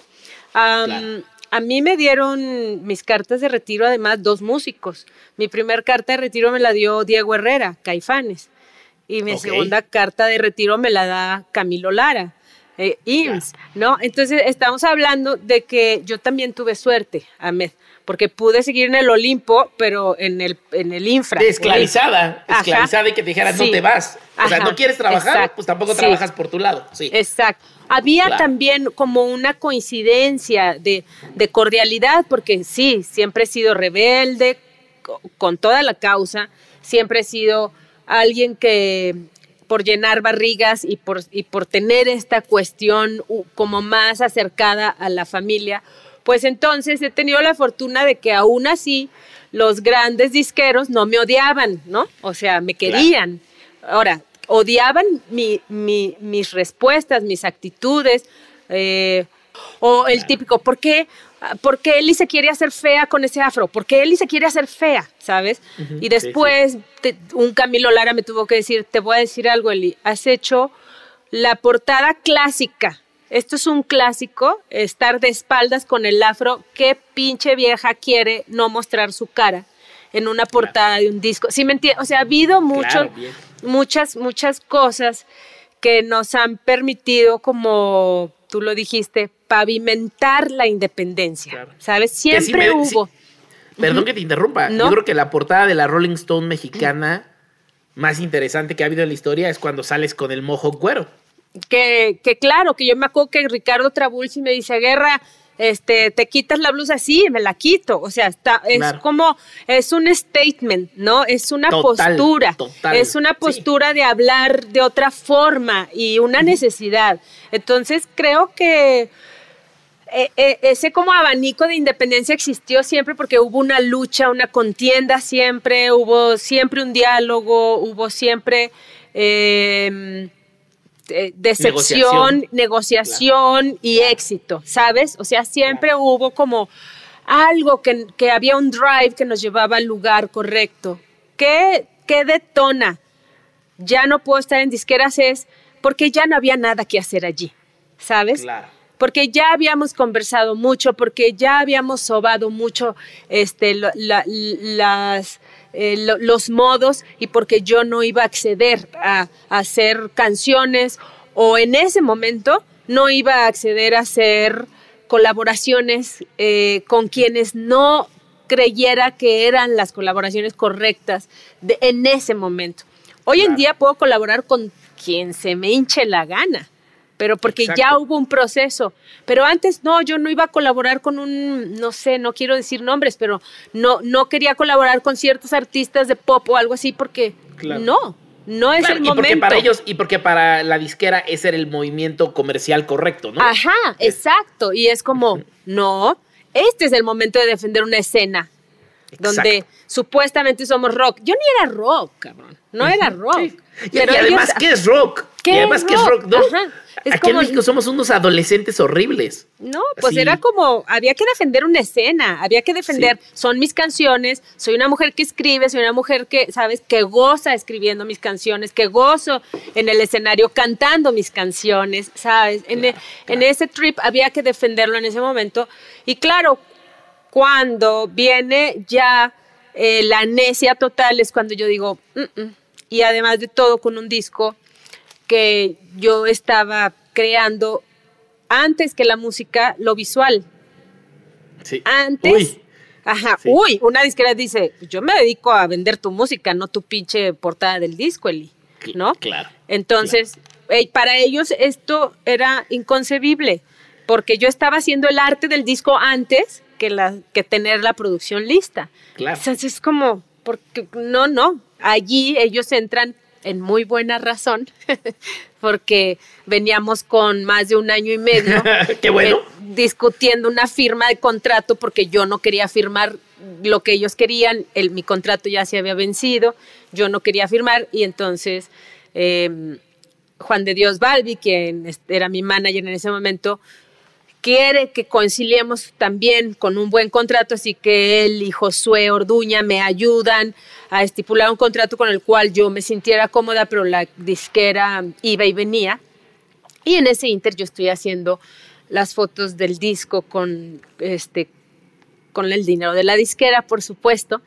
Speaker 4: A mí me dieron mis cartas de retiro, además, dos músicos. Mi primer carta de retiro me la dio Diego Herrera, Caifanes. Y mi segunda carta de retiro me la da Camilo Lara, eh, IMSS, ¿no? Entonces, estamos hablando de que yo también tuve suerte, Ahmed, porque pude seguir en el Olimpo, pero en el, en el infra.
Speaker 3: esclavizada, esclavizada y que te dijeran, no te vas. O sea, no quieres trabajar, pues tampoco trabajas por tu lado. Sí.
Speaker 4: Exacto. Había también como una coincidencia de, cordialidad, porque sí, siempre he sido rebelde con toda la causa, siempre he sido alguien que por llenar barrigas y por, y por tener esta cuestión como más acercada a la familia, pues entonces he tenido la fortuna de que aún así los grandes disqueros no me odiaban, ¿no? O sea, me querían. Ahora, odiaban mis respuestas, mis actitudes, eh, o el típico, ¿por qué, ¿por qué Eli se quiere hacer fea con ese afro? ¿Por qué Eli se quiere hacer fea? ¿Sabes? y después un Camilo Lara me tuvo que decir, te voy a decir algo, Eli, has hecho la portada clásica. Esto es un clásico, estar de espaldas con el afro. ¿Qué pinche vieja quiere no mostrar su cara en una portada de un disco? ¿Sí me entiendes? O sea, ha habido mucho muchas, muchas cosas que nos han permitido, como tú lo dijiste, pavimentar la independencia. ¿Sabes? Siempre hubo.
Speaker 3: perdón que te interrumpa. Yo creo que la portada de la Rolling Stone mexicana más interesante que ha habido en la historia es cuando sales con el mojo cuero.
Speaker 4: Que, que claro, que yo me acuerdo que Ricardo Trabulsi me dice, Guerra, este, te quitas la blusa, sí, me la quito. O sea, está, es como, es un statement, ¿no? Es una postura. Es una postura de hablar de otra forma y una necesidad. Entonces, creo que eh, eh, ese como abanico de independencia existió siempre porque hubo una lucha, una contienda siempre, hubo siempre un diálogo, hubo siempre... Eh, eh, decepción, negociación, y éxito, ¿sabes? O sea, siempre hubo como algo que, que había un drive que nos llevaba al lugar correcto. ¿Qué, ¿Qué detona? Ya no puedo estar en disqueras es porque ya no había nada que hacer allí, ¿sabes?
Speaker 3: Claro.
Speaker 4: Porque ya habíamos conversado mucho, porque ya habíamos sobado mucho este, las, eh, los modos y porque yo no iba a acceder a, hacer canciones o en ese momento no iba a acceder a hacer colaboraciones eh, con quienes no creyera que eran las colaboraciones correctas de, en ese momento. Hoy en día puedo colaborar con quien se me hinche la gana, pero porque ya hubo un proceso. Pero antes no, yo no iba a colaborar con un, no sé, no quiero decir nombres, pero no, no quería colaborar con ciertos artistas de pop o algo así porque no. No es el momento.
Speaker 3: Porque para ellos y porque para la disquera ese era el movimiento comercial correcto, ¿no?
Speaker 4: Ajá, exacto. Y es como, no, este es el momento de defender una escena donde supuestamente somos rock. Yo ni era rock, cabrón. No era rock.
Speaker 3: Y, además, ¿qué es rock?
Speaker 4: ¿Qué
Speaker 3: y además,
Speaker 4: ¿qué es rock?
Speaker 3: ¿no? Aquí en México somos unos adolescentes horribles.
Speaker 4: No, pues era como, había que defender una escena, había que defender, son mis canciones, soy una mujer que escribe, soy una mujer que, ¿sabes? Que goza escribiendo mis canciones, que gozo en el escenario cantando mis canciones, ¿sabes? En, e, en ese trip había que defenderlo en ese momento. Y claro, cuando viene ya eh, la necia total es cuando yo digo, mm, mm". y además de todo con un disco que yo estaba creando antes que la música, lo visual.
Speaker 3: Sí.
Speaker 4: Antes.
Speaker 3: Uy.
Speaker 4: Ajá, uy, una disquera dice, yo me dedico a vender tu música, no tu pinche portada del disco, Eli, ¿no?
Speaker 3: Claro.
Speaker 4: Entonces, para ellos esto era inconcebible, porque yo estaba haciendo el arte del disco antes que, la, que tener la producción lista.
Speaker 3: Claro.
Speaker 4: Entonces es como, porque no, no, allí ellos entran en muy buena razón, porque veníamos con más de un año y medio
Speaker 3: Qué bueno.
Speaker 4: eh, discutiendo una firma de contrato porque yo no quería firmar lo que ellos querían, el, mi contrato ya se había vencido, yo no quería firmar y entonces eh, Juan de Dios Balbi, quien era mi manager en ese momento, quiere que conciliemos también con un buen contrato, así que él y Josué Orduña me ayudan a estipular un contrato con el cual yo me sintiera cómoda, pero la disquera iba y venía. Y en ese inter yo estoy haciendo las fotos del disco con este con el dinero de la disquera, por supuesto.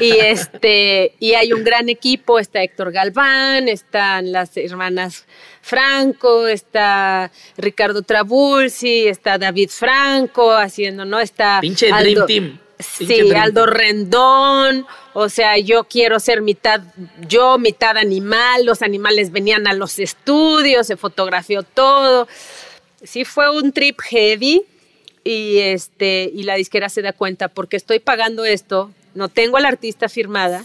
Speaker 4: Y este, y hay un gran equipo, está Héctor Galván, están las hermanas Franco, está Ricardo Trabulsi, está David Franco haciendo, ¿no? Está
Speaker 3: Pinche Dream Team.
Speaker 4: sí, Aldo Rendón, o sea, yo quiero ser mitad yo, mitad animal, los animales venían a los estudios, se fotografió todo. Sí fue un trip heavy, y este y la disquera se da cuenta porque estoy pagando esto, no tengo al artista firmada,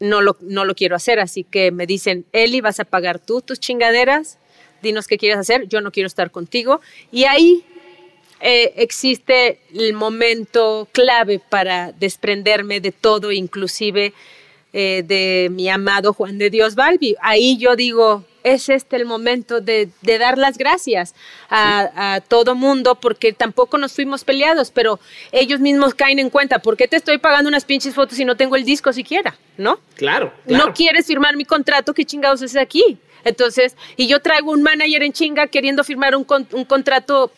Speaker 4: no lo, no lo quiero hacer, así que me dicen, Eli, vas a pagar tú tus chingaderas, dinos qué quieres hacer, yo no quiero estar contigo. Y ahí eh, existe el momento clave para desprenderme de todo, inclusive eh, de mi amado Juan de Dios Balbi. Ahí yo digo, es este el momento de, dar las gracias a, todo mundo porque tampoco nos fuimos peleados, pero ellos mismos caen en cuenta, ¿por qué te estoy pagando unas pinches fotos si no tengo el disco siquiera? ¿No?
Speaker 3: Claro.
Speaker 4: No quieres firmar mi contrato, ¿qué chingados es aquí? Entonces, y yo traigo un manager en chinga queriendo firmar un, un contrato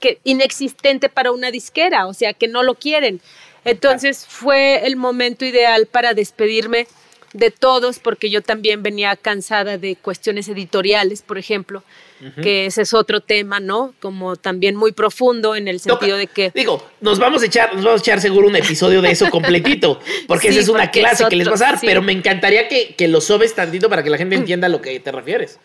Speaker 4: que, inexistente para una disquera, o sea, que no lo quieren. Entonces fue el momento ideal para despedirme de todos, porque yo también venía cansada de cuestiones editoriales, por ejemplo, que ese es otro tema, ¿no? Como también muy profundo en el sentido de que...
Speaker 3: Digo, nos vamos a echar, nos vamos a echar seguro un episodio de eso completito, porque esa es una clase que les va a dar, pero me encantaría que, que lo sobes tantito para que la gente mm. entienda a lo que te refieres.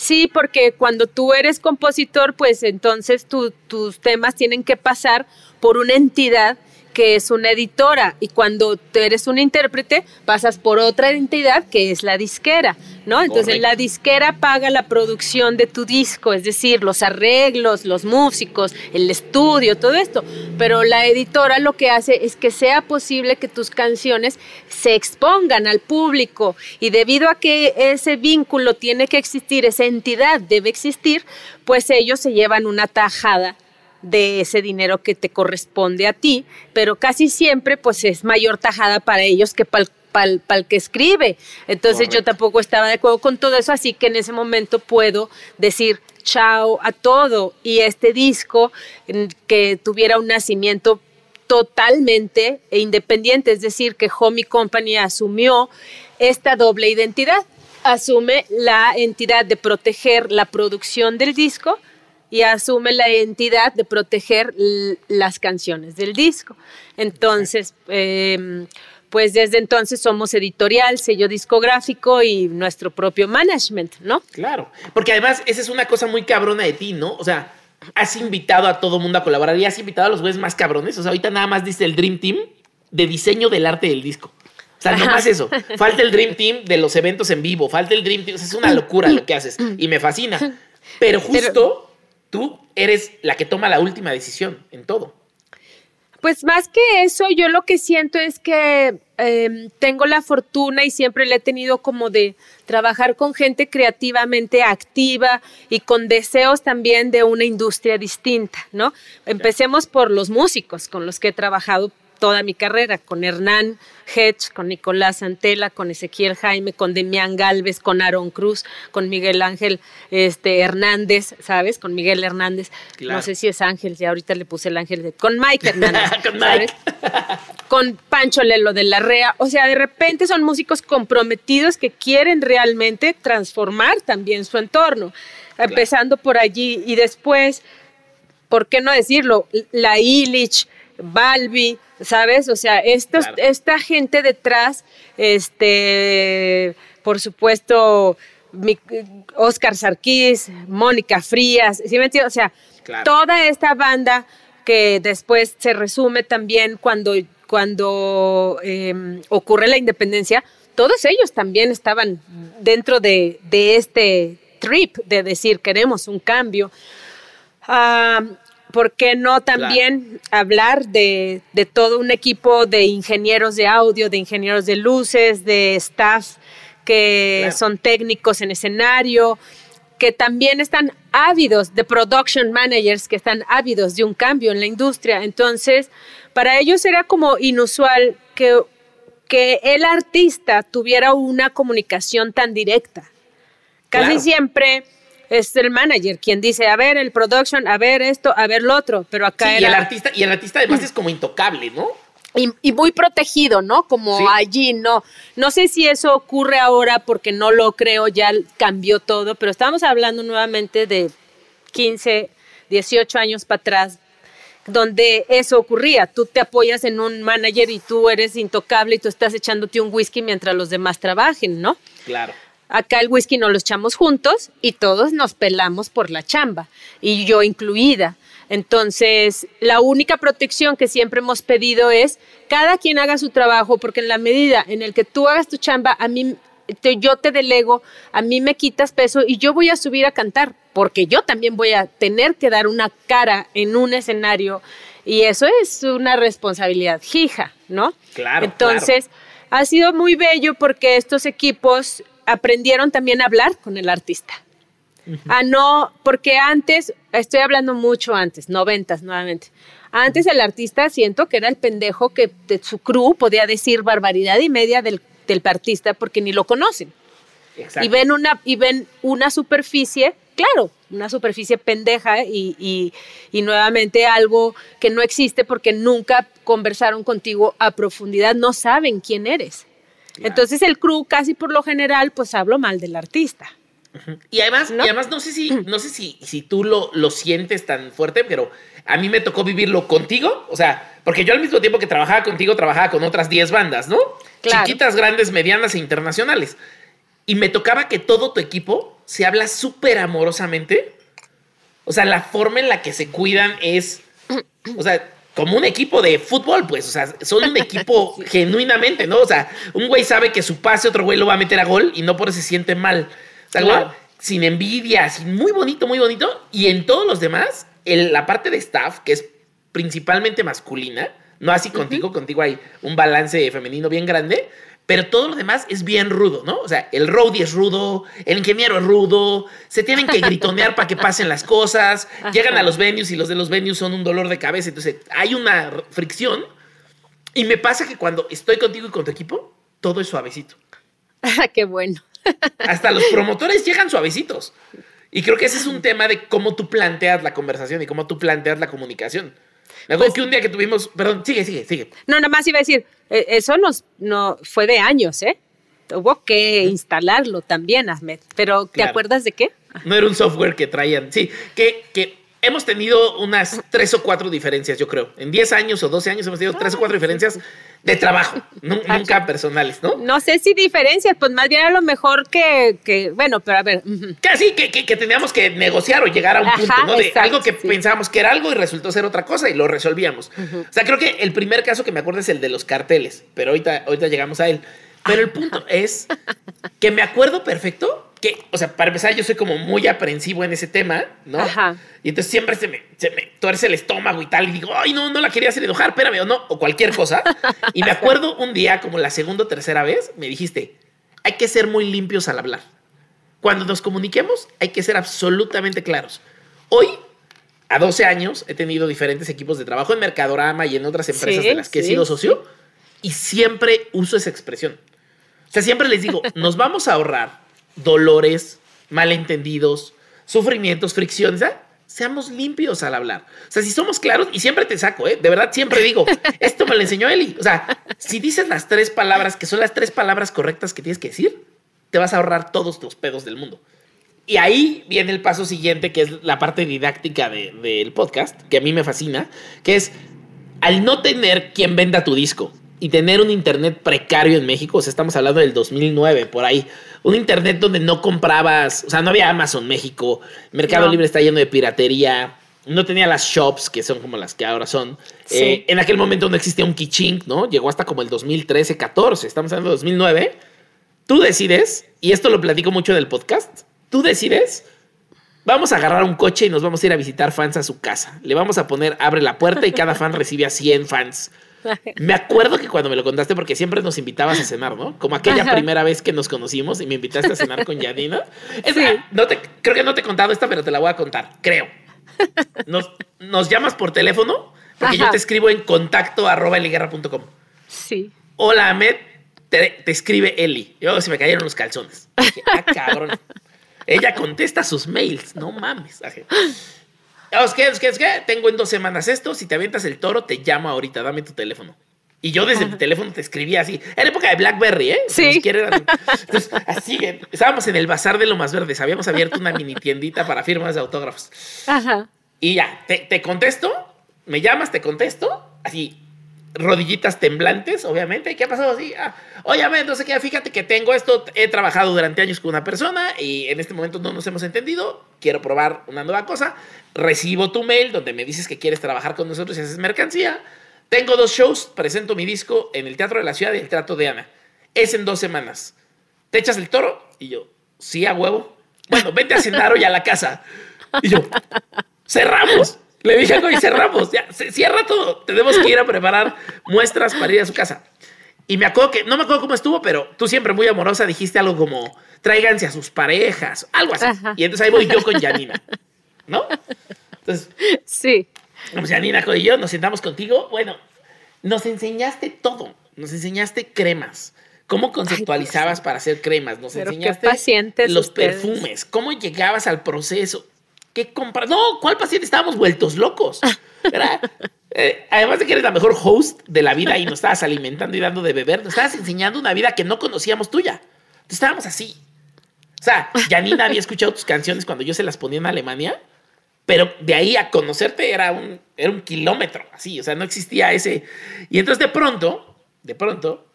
Speaker 4: Sí, porque cuando tú eres compositor, pues entonces tus temas tienen que pasar por una entidad que es una editora y cuando tú eres un intérprete pasas por otra entidad que es la disquera, ¿no? Entonces la disquera paga la producción de tu disco, es decir, los arreglos, los músicos, el estudio, todo esto, pero la editora lo que hace es que sea posible que tus canciones se expongan al público y debido a que ese vínculo tiene que existir, esa entidad debe existir, pues ellos se llevan una tajada de ese dinero que te corresponde a ti, pero casi siempre pues es mayor tajada para ellos que para el que escribe. Entonces yo tampoco estaba de acuerdo con todo eso, así que en ese momento puedo decir chao a todo. Y este disco que tuviera un nacimiento totalmente independiente, es decir, que Homie Company asumió esta doble identidad, asume la entidad de proteger la producción del disco, y asume la entidad de proteger las canciones del disco. Entonces, em, pues desde entonces somos editorial, sello discográfico y nuestro propio management, ¿no?
Speaker 3: Claro, porque además esa es una cosa muy cabrona de ti, ¿no? O sea, has invitado a todo mundo a colaborar y has invitado a los güeyes más cabrones. O sea, ahorita nada más dice el Dream Team de diseño del arte del disco. O sea, nomás eso. Falta el Dream Team de los eventos en vivo, falta el Dream Team. O sea, es una locura lo que haces y me fascina. Pero justo tú eres la que toma la última decisión en todo.
Speaker 4: Pues más que eso, yo lo que siento es que em, tengo la fortuna y siempre le he tenido como de trabajar con gente creativamente activa y con deseos también de una industria distinta, ¿no? Empecemos por los músicos con los que he trabajado toda mi carrera, con Hernán Hedge, con Nicolás Antela, con Ezequiel Jaime, con Demián Galvez, con Aaron Cruz, con Miguel Ángel este, Hernández, ¿sabes? Con Miguel Hernández. No sé si es Ángel, ya ahorita le puse el Ángel de... Con Mike Hernández. con Mike. con Pancho Lelo de la Rea. O sea, de repente son músicos comprometidos que quieren realmente transformar también su entorno. Empezando por allí y después, ¿por qué no decirlo? La Illich, Balbi, ¿sabes? O sea, estos, esta gente detrás, este, por supuesto, Oscar Sarkis, Mónica Frías, ¿sí me entiendes? O sea, toda esta banda que después se resume también cuando, cuando em, ocurre la independencia, todos ellos también estaban dentro de, este trip de decir queremos un cambio. Ah, ¿por qué no también hablar de, todo un equipo de ingenieros de audio, de ingenieros de luces, de staff que son técnicos en escenario, que también están ávidos, de production managers que están ávidos de un cambio en la industria. Entonces, para ellos era como inusual que, que el artista tuviera una comunicación tan directa. Casi siempre es el manager quien dice, a ver, el production, a ver esto, a ver lo otro, pero acá
Speaker 3: era... Y el artista, y el artista además es como intocable, ¿no?
Speaker 4: Y, muy protegido, ¿no? Como allí, no. No sé si eso ocurre ahora porque no lo creo, ya cambió todo, pero estamos hablando nuevamente de 15, 18 años para atrás, donde eso ocurría. Tú te apoyas en un manager y tú eres intocable y tú estás echándote un whisky mientras los demás trabajen, ¿no?
Speaker 3: Claro.
Speaker 4: Acá el whisky nos lo echamos juntos y todos nos pelamos por la chamba, y yo incluida. Entonces, la única protección que siempre hemos pedido es cada quien haga su trabajo, porque en la medida en el que tú hagas tu chamba, a mí yo te delego, a mí me quitas peso y yo voy a subir a cantar, porque yo también voy a tener que dar una cara en un escenario y eso es una responsabilidad fija, ¿no?
Speaker 3: Claro.
Speaker 4: Entonces, ha sido muy bello porque estos equipos aprendieron también a hablar con el artista. A no, porque antes, estoy hablando mucho antes, noventas nuevamente. Antes el artista siento que era el pendejo que de su crew podía decir barbaridad y media del, del artista porque ni lo conocen. Y ven una, y ven una superficie, claro, una superficie pendeja y, y, nuevamente algo que no existe porque nunca conversaron contigo a profundidad, no saben quién eres. Entonces el crew casi por lo general pues hablo mal del artista.
Speaker 3: Y además, ¿No? y además no sé si, no sé si, si tú lo, lo sientes tan fuerte, pero a mí me tocó vivirlo contigo. O sea, porque yo al mismo tiempo que trabajaba contigo, trabajaba con otras 10 bandas, ¿no? Chiquitas, grandes, medianas e internacionales. Y me tocaba que todo tu equipo se habla súper amorosamente. O sea, la forma en la que se cuidan es. O sea, como un equipo de fútbol, pues, o sea, son un equipo genuinamente, ¿no? O sea, un güey sabe que su pase, otro güey lo va a meter a gol y no por eso se siente mal. O sea, sin envidia, sin muy bonito, muy bonito. Y en todos los demás, la parte de staff, que es principalmente masculina, no así contigo, contigo hay un balance femenino bien grande, pero todo lo demás es bien rudo, ¿no? O sea, el roadie es rudo, el ingeniero es rudo, se tienen que gritonear para que pasen las cosas, llegan a los venues y los de los venues son un dolor de cabeza, entonces hay una fricción. Y me pasa que cuando estoy contigo y con tu equipo, todo es suavecito.
Speaker 4: Qué bueno.
Speaker 3: Hasta los promotores llegan suavecitos. Y creo que ese es un tema de cómo tú planteas la conversación y cómo tú planteas la comunicación. Me acuerdo pues que un día que tuvimos, perdón, sigue, sigue, sigue.
Speaker 4: No, nada más iba a decir, eh, eso nos, no, fue de años, ¿eh? Hubo que instalarlo también, Ahmed. Pero, ¿te acuerdas de qué?
Speaker 3: No era un software que traían, sí, que, que hemos tenido unas tres o cuatro diferencias, yo creo. En 10 años o 12 años hemos tenido tres o cuatro diferencias de trabajo, nunca personales, ¿no?
Speaker 4: No sé si diferencias, pues más bien a lo mejor que, bueno, pero a ver.
Speaker 3: Casi que, que, teníamos que negociar o llegar a un punto, ¿no? De algo que pensábamos que era algo y resultó ser otra cosa y lo resolvíamos. O sea, creo que el primer caso que me acuerdo es el de los carteles, pero ahorita, ahorita llegamos a él. Pero el punto es que me acuerdo perfecto que, o sea, para empezar, yo soy como muy aprensivo en ese tema, ¿no? Ajá. Y entonces siempre se me, se me tuerce el estómago y tal, y digo, ay, no, no la quería hacer enojar, espérame, o no, o cualquier cosa. Y me acuerdo un día, como la segunda o tercera vez, me dijiste, hay que ser muy limpios al hablar. Cuando nos comuniquemos, hay que ser absolutamente claros. Hoy, a 12 años, he tenido diferentes equipos de trabajo en Mercadorama y en otras empresas de las que he sido socio, y siempre uso esa expresión. O sea, siempre les digo, nos vamos a ahorrar dolores, malentendidos, sufrimientos, fricciones. ¿eh? Seamos limpios al hablar. O sea, si somos claros, y siempre te saco, ¿eh? De verdad, siempre digo, esto me lo enseñó Eli. O sea, si dices las tres palabras, que son las tres palabras correctas que tienes que decir, te vas a ahorrar todos los pedos del mundo. Y ahí viene el paso siguiente, que es la parte didáctica del podcast, que a mí me fascina, que es al no tener quien venda tu disco y tener un internet precario en México, o sea, estamos hablando del 2009, por ahí, un internet donde no comprabas, o sea, no había Amazon México, Mercado Libre está lleno de piratería, no tenía las shops que son como las que ahora son. Eh, en aquel momento no existía un Kiching, ¿no? Llegó hasta como el 2013, 14, estamos hablando de 2009. Tú decides, y esto lo platico mucho en el podcast, tú decides, vamos a agarrar un coche y nos vamos a ir a visitar fans a su casa. Le vamos a poner, abre la puerta y cada fan recibe a 100 fans. Me acuerdo que cuando me lo contaste, porque siempre nos invitabas a cenar, ¿no? Como aquella primera vez que nos conocimos y me invitaste a cenar con Yanina. no te, creo que no te he contado esta, pero te la voy a contar, creo. Nos, nos llamas por teléfono, porque yo te escribo en contacto arroba eliguerra.com.
Speaker 4: Sí.
Speaker 3: Hola, Ahmed, te, escribe Eli. Yo se me cayeron los calzones. ah, cabrón. Ella contesta sus mails, no mames. ¿Qué, qué, qué? Tengo en dos semanas esto. Si te avientas el toro, te llamo ahorita. Dame tu teléfono. Y yo desde mi teléfono te escribía así. Era época de Blackberry, ¿eh?
Speaker 4: Sí.
Speaker 3: Entonces, así, estábamos en el bazar de lo más verdes. Habíamos abierto una mini tiendita para firmas de autógrafos. Ajá. Y ya, te, te contesto, me llamas, te contesto, así, rodillitas temblantes, obviamente. ¿Qué ha pasado así? Ah, oye, no sé qué, fíjate que tengo esto, he trabajado durante años con una persona y en este momento no nos hemos entendido, quiero probar una nueva cosa, recibo tu mail donde me dices que quieres trabajar con nosotros y haces mercancía, tengo dos shows, presento mi disco en el Teatro de la Ciudad y el Teatro de Ana, es en dos semanas, ¿te echas el toro? Y yo, sí, a huevo. Bueno, vente a cenar hoy a la casa. Y yo, cerramos. Le dije algo y cerramos. Ya, cierra todo. Tenemos que ir a preparar muestras para ir a su casa. Y me acuerdo que, no me acuerdo cómo estuvo, pero tú siempre muy amorosa dijiste algo como, tráiganse a sus parejas, algo así. Y entonces ahí voy yo con Janina, ¿no? Entonces,
Speaker 4: sí.
Speaker 3: Pues Janina y yo nos sentamos contigo. Bueno, nos enseñaste todo. Nos enseñaste cremas. ¿Cómo conceptualizabas para hacer cremas? Nos enseñaste los perfumes. ¿Cómo llegabas al proceso? ¿Qué compras? No, ¿cuál paciente? Estábamos vueltos locos. Eh, además de que eres la mejor host de la vida y nos estabas alimentando y dando de beber, nos estabas enseñando una vida que no conocíamos tuya. Estábamos así. O sea, Janina había escuchado tus canciones cuando yo se las ponía en Alemania, pero de ahí a conocerte era un, era un kilómetro, así, o sea, no existía ese. Y entonces de pronto, de pronto,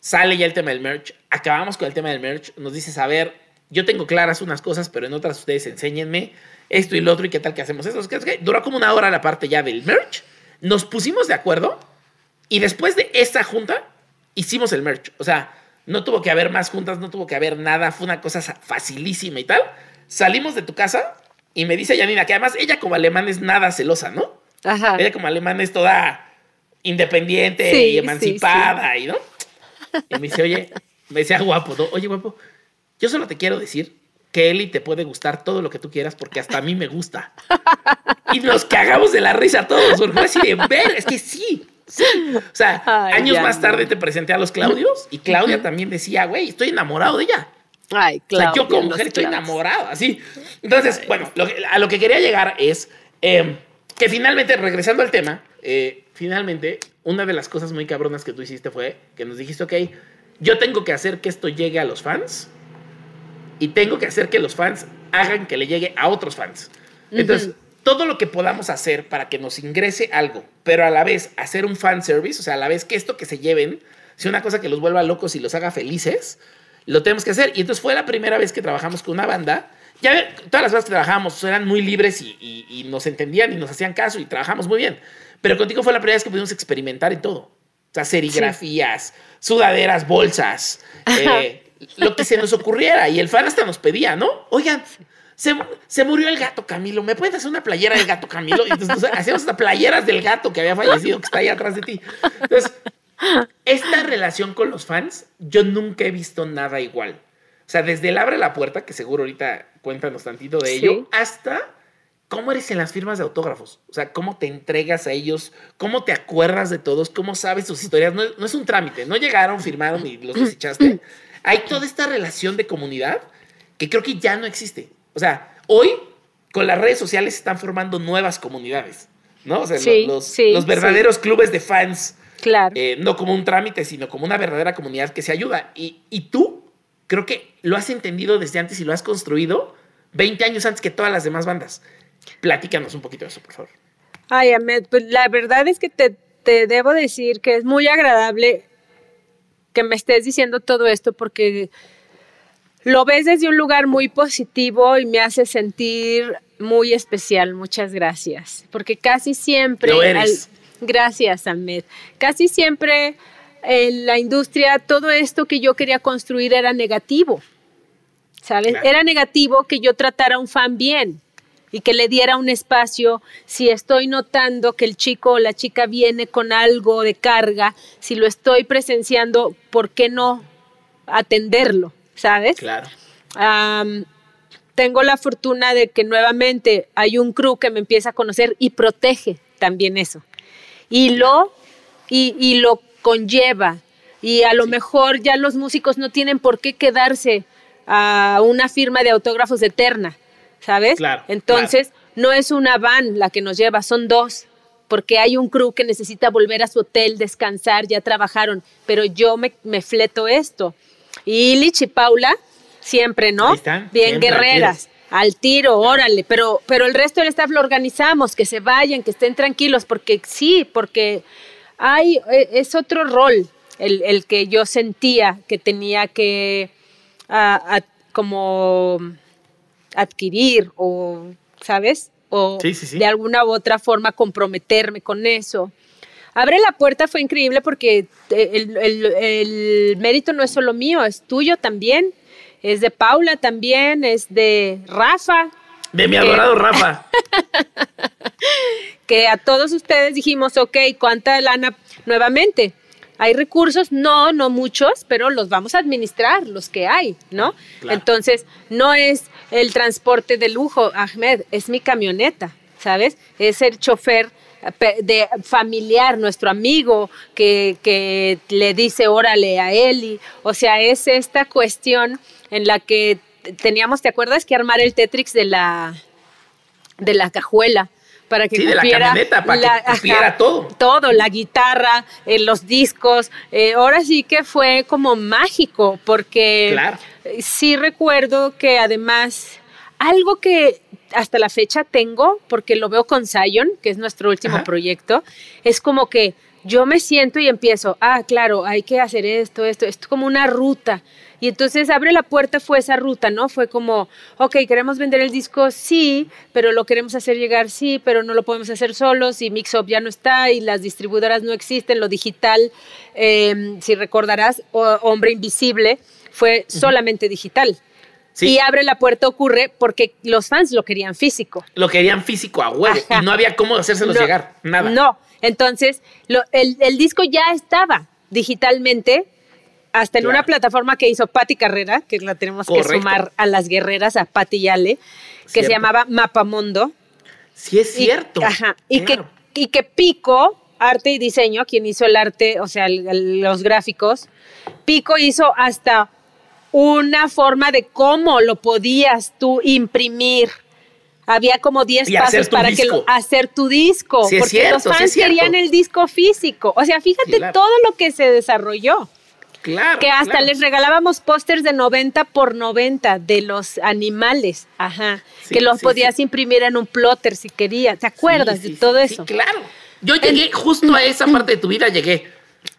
Speaker 3: sale ya el tema del merch, acabamos con el tema del merch, nos dices, a ver, yo tengo claras unas cosas, pero en otras ustedes enséñenme esto y lo otro y qué tal que hacemos eso. Es que, duró como una hora la parte ya del merch. Nos pusimos de acuerdo y después de esa junta hicimos el merch. O sea, no tuvo que haber más juntas, no tuvo que haber nada, fue una cosa facilísima y tal. Salimos de tu casa y me dice Janina que además ella como alemán es nada celosa, ¿no? Ajá. Ella como alemán es toda independiente y emancipada y no. Y me dice, oye, me decía guapo, ¿no? Oye, guapo, yo solo te quiero decir que Eli te puede gustar todo lo que tú quieras porque hasta a mí me gusta. y nos cagamos de la risa todos, porque así de ver, es que sí. Sí. O sea, años más tarde te presenté a los Claudios y Claudia también decía, güey, estoy enamorado de ella.
Speaker 4: Ay, claro.
Speaker 3: yo como mujer estoy enamorado, así. Entonces, bueno, a lo que quería llegar es em, que finalmente, regresando al tema, eh, finalmente, una de las cosas muy cabronas que tú hiciste fue que nos dijiste, ok, yo tengo que hacer que esto llegue a los fans y tengo que hacer que los fans hagan que le llegue a otros fans. Entonces, todo lo que podamos hacer para que nos ingrese algo, pero a la vez hacer un fan service, o sea, a la vez que esto que se lleven sea una cosa que los vuelva locos y los haga felices, lo tenemos que hacer. Y entonces fue la primera vez que trabajamos con una banda. Ya todas las veces que trabajamos eran muy libres y, nos entendían y nos hacían caso y trabajamos muy bien. Pero contigo fue la primera vez que pudimos experimentar en todo. O sea, serigrafías, sudaderas, bolsas, eh, lo que se nos ocurriera. Y el fan hasta nos pedía, ¿no? Oigan, se, se, murió el gato Camilo, ¿me puedes hacer una playera del gato Camilo? Y entonces hacíamos hasta playeras del gato que había fallecido, que está ahí atrás de ti. Entonces, esta relación con los fans, yo nunca he visto nada igual. O sea, desde el abre la puerta, que seguro ahorita cuéntanos tantito de ello, hasta cómo eres en las firmas de autógrafos. O sea, cómo te entregas a ellos, cómo te acuerdas de todos, cómo sabes sus historias. No, es un trámite, no llegaron, firmaron y los desechaste. Hay toda esta relación de comunidad que creo que ya no existe. O sea, hoy con las redes sociales se están formando nuevas comunidades, ¿no? O sea, los, los, verdaderos clubes de fans
Speaker 4: Claro.
Speaker 3: Eh, no como un trámite, sino como una verdadera comunidad que se ayuda. Y, tú creo que lo has entendido desde antes y lo has construido 20 años antes que todas las demás bandas. Platícanos un poquito de eso, por favor.
Speaker 4: Ay, Ahmed, pues la verdad es que te, te debo decir que es muy agradable que me estés diciendo todo esto porque lo ves desde un lugar muy positivo y me hace sentir muy especial. Muchas gracias. Porque casi siempre...
Speaker 3: Lo eres.
Speaker 4: Gracias, Ahmed. Casi siempre en la industria todo esto que yo quería construir era negativo. ¿Sabes? Era negativo que yo tratara a un fan bien y que le diera un espacio. Si estoy notando que el chico o la chica viene con algo de carga, si lo estoy presenciando, ¿por qué no atenderlo? ¿Sabes?
Speaker 3: Claro.
Speaker 4: tengo la fortuna de que nuevamente hay un crew que me empieza a conocer y protege también eso y lo, y, lo conlleva. Y a lo mejor ya los músicos no tienen por qué quedarse a una firma de autógrafos eterna, ¿sabes?
Speaker 3: Claro,
Speaker 4: Entonces, no es una van la que nos lleva, son dos, porque hay un crew que necesita volver a su hotel, descansar, ya trabajaron, pero yo me, me fleto esto. Y Lich y Paula, siempre, ¿no? Bien guerreras al tiro, órale, pero, pero el resto del staff lo organizamos, que se vayan, que estén tranquilos, porque sí, porque hay, e, es otro rol el, que yo sentía que tenía que como adquirir o, ¿sabes? O de alguna u otra forma comprometerme con eso. Abre la puerta fue increíble porque el, el mérito no es solo mío, es tuyo también es de Paula también, es de Rafa.
Speaker 3: De mi adorado Rafa.
Speaker 4: que a todos ustedes dijimos, ok, ¿cuánta lana nuevamente? ¿Hay recursos? No, no muchos, pero los vamos a administrar, los que hay, ¿no? Entonces, no es el transporte de lujo, Ahmed, es mi camioneta, ¿sabes? Es el chofer de familiar, nuestro amigo que, que le dice órale a Eli. O sea, es esta cuestión en la que teníamos, ¿te acuerdas? Que armar el Tetrix de la, de la cajuela para que
Speaker 3: sí, la camioneta, para que todo.
Speaker 4: Todo, la guitarra, eh, los discos. Eh, ahora sí que fue como mágico, porque sí recuerdo que además algo que hasta la fecha tengo, porque lo veo con Zion, que es nuestro último proyecto, es como que yo me siento y empiezo, ah, claro, hay que hacer esto, esto, esto como una ruta. Y entonces abre la puerta fue esa ruta, ¿no? Fue como, ok, queremos vender el disco, sí, pero lo queremos hacer llegar, sí, pero no lo podemos hacer solos y Mixup ya no está y las distribuidoras no existen, lo digital, em, si recordarás, Hombre Invisible fue solamente digital. Y abre la puerta ocurre porque los fans lo querían físico.
Speaker 3: Lo querían físico a huevo. Y no había cómo hacérselos llegar, nada.
Speaker 4: No, entonces el, el disco ya estaba digitalmente hasta en una plataforma que hizo Patti Carrera, que la tenemos que sumar a las guerreras, a Patti Yale, que se llamaba Mapamundo.
Speaker 3: Sí, es cierto.
Speaker 4: ajá, y, que, y que Pico, arte y diseño, quien hizo el arte, o sea, los gráficos, Pico hizo hasta una forma de cómo lo podías tú imprimir. Había como 10 pasos para que hacer tu disco, porque los fans querían el disco físico. O sea, fíjate todo lo que se desarrolló.
Speaker 3: Claro.
Speaker 4: Que hasta les regalábamos pósters de 90 por 90 de los animales. Ajá. que los podías imprimir en un plotter si querías. ¿Te acuerdas de todo eso?
Speaker 3: claro. Yo llegué justo a esa parte de tu vida, llegué.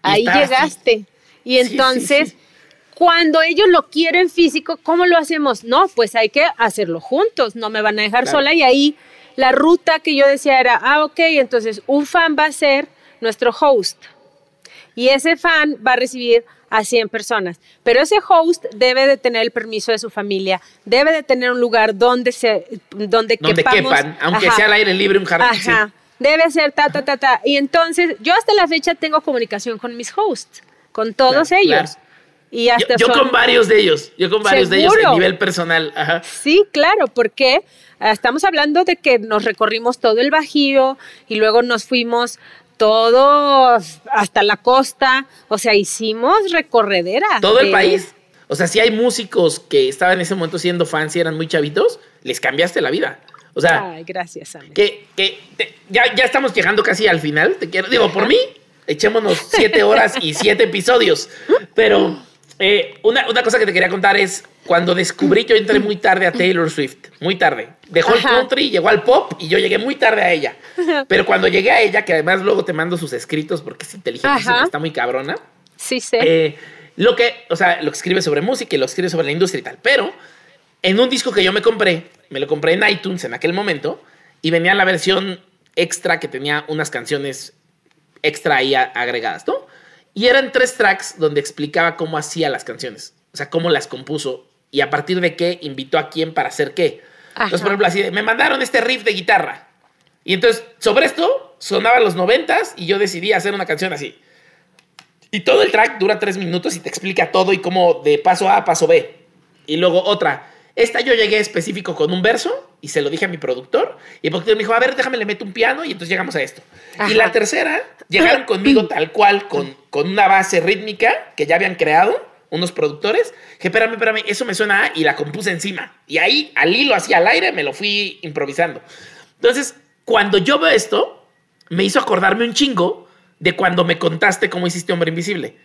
Speaker 4: Ahí llegaste. Y entonces, cuando ellos lo quieren físico, ¿cómo lo hacemos? No, pues hay que hacerlo juntos, no me van a dejar sola y ahí la ruta que yo decía era, ah, ok, entonces un fan va a ser nuestro host y ese fan va a recibir a 100 personas, pero ese host debe de tener el permiso de su familia, debe de tener un lugar donde se donde,
Speaker 3: donde quepan, aunque sea al aire libre un jardín.
Speaker 4: Ajá. Debe ser ta ta ta ta y entonces yo hasta la fecha tengo comunicación con mis hosts con todos ellos. Y hasta
Speaker 3: yo, con varios de ellos, yo con varios de ellos a nivel personal.
Speaker 4: Sí, claro, porque estamos hablando de que nos recorrimos todo el Bajío y luego nos fuimos todos hasta la costa, o sea, hicimos recorredera.
Speaker 3: Todo el país. O sea, si hay músicos que estaban en ese momento siendo fans y eran muy chavitos, les cambiaste la vida. O sea,
Speaker 4: Ay, gracias,
Speaker 3: Que, que ya, ya estamos llegando casi al final. Te quiero, digo, por mí, echémonos siete horas y siete episodios. Pero eh, una, cosa que te quería contar es, cuando descubrí, yo entré muy tarde a Taylor Swift, muy tarde. Dejó el country, llegó al pop y yo llegué muy tarde a ella. Pero cuando llegué a ella, que además luego te mando sus escritos porque es inteligente, está muy cabrona.
Speaker 4: Sí, sí.
Speaker 3: Eh, lo que, o sea, lo que escribe sobre música y lo que escribe sobre la industria y tal. Pero en un disco que yo me compré, me lo compré en iTunes en aquel momento y venía la versión extra que tenía unas canciones extra ahí agregadas, ¿no? Y eran tres tracks donde explicaba cómo hacía las canciones, o sea, cómo las compuso y a partir de qué invitó a quién para hacer qué. Entonces, por ejemplo, así, me mandaron este riff de guitarra. Y entonces, sobre esto, sonaba los noventas y yo decidí hacer una canción así. Y todo el track dura tres minutos y te explica todo y cómo de paso A a paso B. Y luego otra, esta yo llegué específico con un verso y se lo dije a mi productor. Y el productor me dijo, a ver, déjame le meto un piano y entonces llegamos a esto. Y la tercera, llegaron conmigo tal cual, con, con una base rítmica que ya habían creado unos productores. Que espérame, espérame, eso me suena a y la compuse encima. Y ahí, al hilo, así al aire, me lo fui improvisando. Entonces, cuando yo veo esto, me hizo acordarme un chingo de cuando me contaste cómo hiciste Hombre Invisible.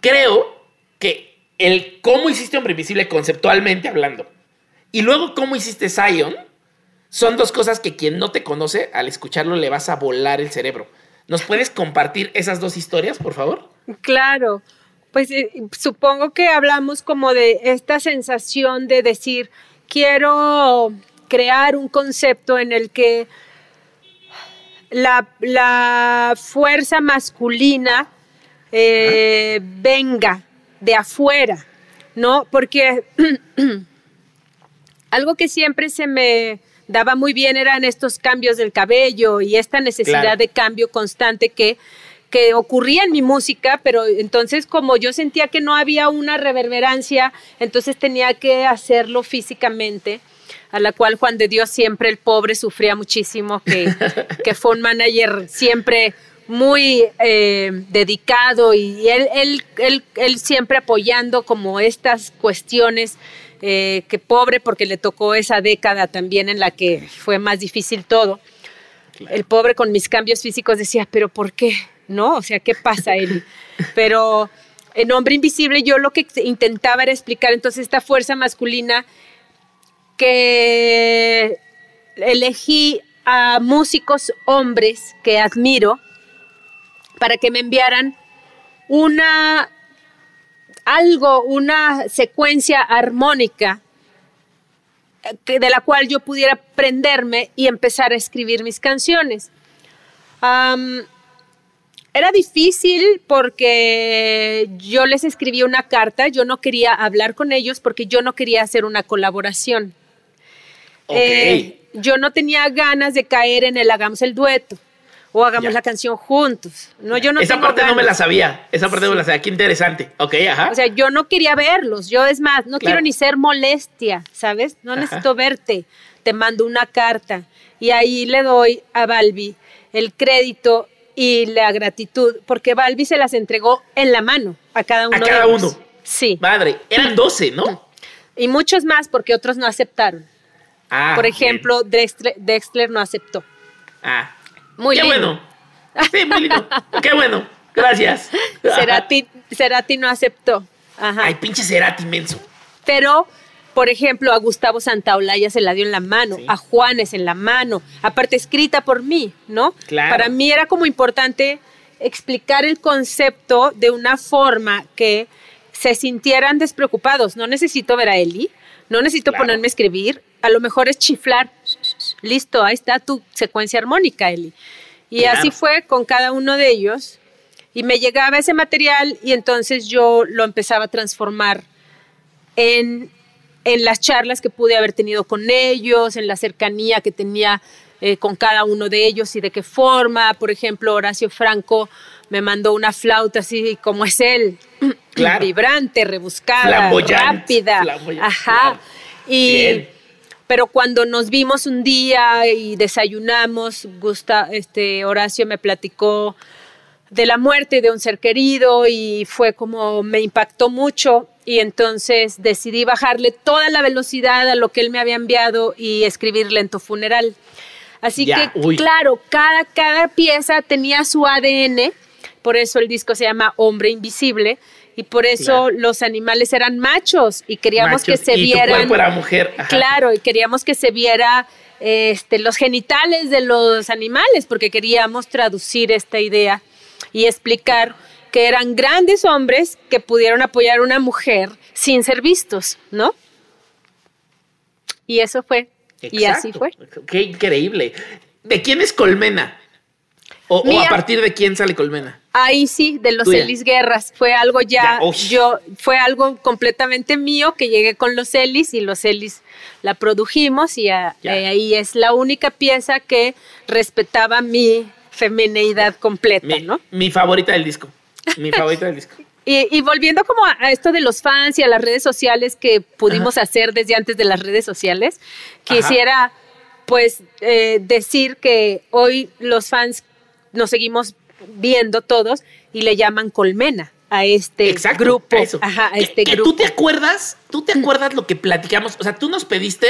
Speaker 3: Creo que el cómo hiciste Hombre Invisible conceptualmente hablando y luego cómo hiciste Zion son dos cosas que quien no te conoce al escucharlo le vas a volar el cerebro. ¿Nos puedes compartir esas dos historias, por favor?
Speaker 4: Claro. Pues eh, supongo que hablamos como de esta sensación de decir, quiero crear un concepto en el que la, fuerza masculina eh, venga de afuera, ¿no? Porque algo que siempre se me daba muy bien eran estos cambios del cabello y esta necesidad de cambio constante que, que ocurría en mi música, pero entonces como yo sentía que no había una reverberancia, entonces tenía que hacerlo físicamente a la cual Juan de Dios siempre el pobre sufría muchísimo, que, que fue un manager siempre muy eh, dedicado y él, él, él, siempre apoyando como estas cuestiones, eh, que pobre porque le tocó esa década también en la que fue más difícil todo. El pobre con mis cambios físicos decía, pero ¿por qué? ¿No? O sea, ¿qué pasa él? Pero en Hombre Invisible yo lo que intentaba era explicar entonces esta fuerza masculina que elegí a músicos hombres que admiro para que me enviaran una algo, una secuencia armónica eh, de la cual yo pudiera prenderme y empezar a escribir mis canciones. era difícil porque yo les escribí una carta, yo no quería hablar con ellos porque yo no quería hacer una colaboración. Eh, yo no tenía ganas de caer en el hagamos el dueto o hagamos la canción juntos. No, yo no
Speaker 3: Esa parte no me la sabía. Esa parte no me la sabía. Qué interesante. Ok, ajá.
Speaker 4: O sea, yo no quería verlos. Yo, es más, no quiero ni ser molestia, ¿sabes? No necesito verte. Te mando una carta. Y ahí le doy a Balbi el crédito y la gratitud, porque Balbi se las entregó en la mano a cada uno.
Speaker 3: A cada uno.
Speaker 4: Sí.
Speaker 3: Madre, eran 12, ¿no?
Speaker 4: Y muchos más porque otros no aceptaron. Ah, Por ejemplo, Dexter, no aceptó.
Speaker 3: Ah. Muy Qué bueno. Sí, muy lindo. Qué bueno. Gracias.
Speaker 4: Cerati, Cerati no aceptó.
Speaker 3: Ajá. Ay, pinche Cerati inmenso.
Speaker 4: Pero por ejemplo, a Gustavo Santaolalla se la dio en la mano, a Juanes en la mano, aparte escrita por mí, ¿no? Claro. Para mí era como importante explicar el concepto de una forma que se sintieran despreocupados. No necesito ver a Eli, no necesito ponerme a escribir, a lo mejor es chiflar. Listo, ahí está tu secuencia armónica, Eli. Y así fue con cada uno de ellos. Y me llegaba ese material y entonces yo lo empezaba a transformar en en las charlas que pude haber tenido con ellos, en la cercanía que tenía eh, con cada uno de ellos y de qué forma. Por ejemplo, Horacio Franco me mandó una flauta así como es él, vibrante, rebuscada, rápida. Ajá. Y pero cuando nos vimos un día y desayunamos, Gusta, este Horacio me platicó de la muerte de un ser querido y fue como me impactó mucho y entonces decidí bajarle toda la velocidad a lo que él me había enviado y escribirle en tu funeral. Así que, claro, cada, cada pieza tenía su ADN, por eso el disco se llama Hombre Invisible, y por eso los animales eran machos y queríamos que se vieran.
Speaker 3: Tu mujer.
Speaker 4: Claro, y queríamos que se viera este, los genitales de los animales, porque queríamos traducir esta idea y explicar que eran grandes hombres que pudieron apoyar a una mujer sin ser vistos, ¿no? Y eso fue. Y así fue.
Speaker 3: Qué increíble. ¿De quién es Colmena? O, a partir de quién sale Colmena?
Speaker 4: Ahí sí, de los Elis Guerras. Fue algo ya, yo, fue algo completamente mío que llegué con los Elis y los Elis la produjimos y ahí es la única pieza que respetaba mi femineidad completa, ¿no?
Speaker 3: Mi favorita del disco. Mi favorito del disco.
Speaker 4: Y, volviendo como a, esto de los fans y a las redes sociales que pudimos hacer desde antes de las redes sociales, quisiera pues eh, decir que hoy los fans nos seguimos viendo todos y le llaman colmena a este grupo.
Speaker 3: Ajá, a este grupo. ¿Tú te acuerdas? ¿Tú te acuerdas lo que platicamos? O sea, tú nos pediste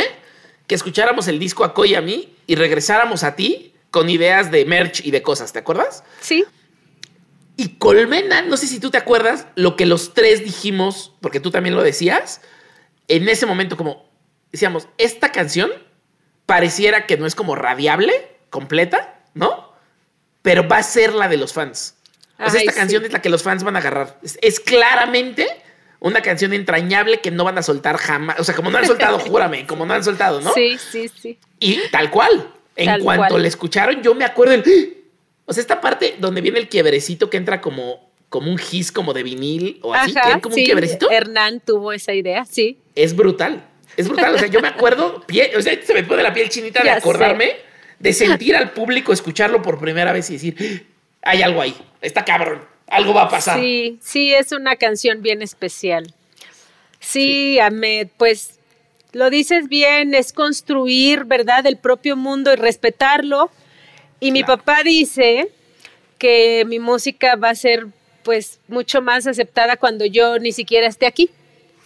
Speaker 3: que escucháramos el disco a Coy y a mí y regresáramos a ti con ideas de merch y de cosas, ¿te acuerdas?
Speaker 4: Sí.
Speaker 3: Y Colmena, no sé si tú te acuerdas lo que los tres dijimos, porque tú también lo decías, en ese momento como decíamos, esta canción pareciera que no es como radiable, completa, ¿no? Pero va a ser la de los fans. o sea, esta canción es la que los fans van a agarrar. Es, claramente una canción entrañable que no van a soltar jamás. O sea, como no han soltado, júrame, como no han soltado, ¿no?
Speaker 4: Sí, sí, sí.
Speaker 3: Y tal cual. En cuanto le escucharon, yo me acuerdo el o sea, esta parte donde viene el quiebrecito que entra como, como un gis como de vinil o así, Ajá, como un quiebrecito.
Speaker 4: Hernán tuvo esa idea, sí.
Speaker 3: Es brutal. Es brutal. O sea, yo me acuerdo, o sea, se me pone la piel chinita de acordarme, de sentir al público escucharlo por primera vez y decir, hay algo ahí, está cabrón, algo va a pasar.
Speaker 4: Sí, sí, es una canción bien especial. Sí, Ahmed, pues lo dices bien, es construir, ¿verdad?, el propio mundo y respetarlo y mi papá dice que mi música va a ser pues mucho más aceptada cuando yo ni siquiera esté aquí.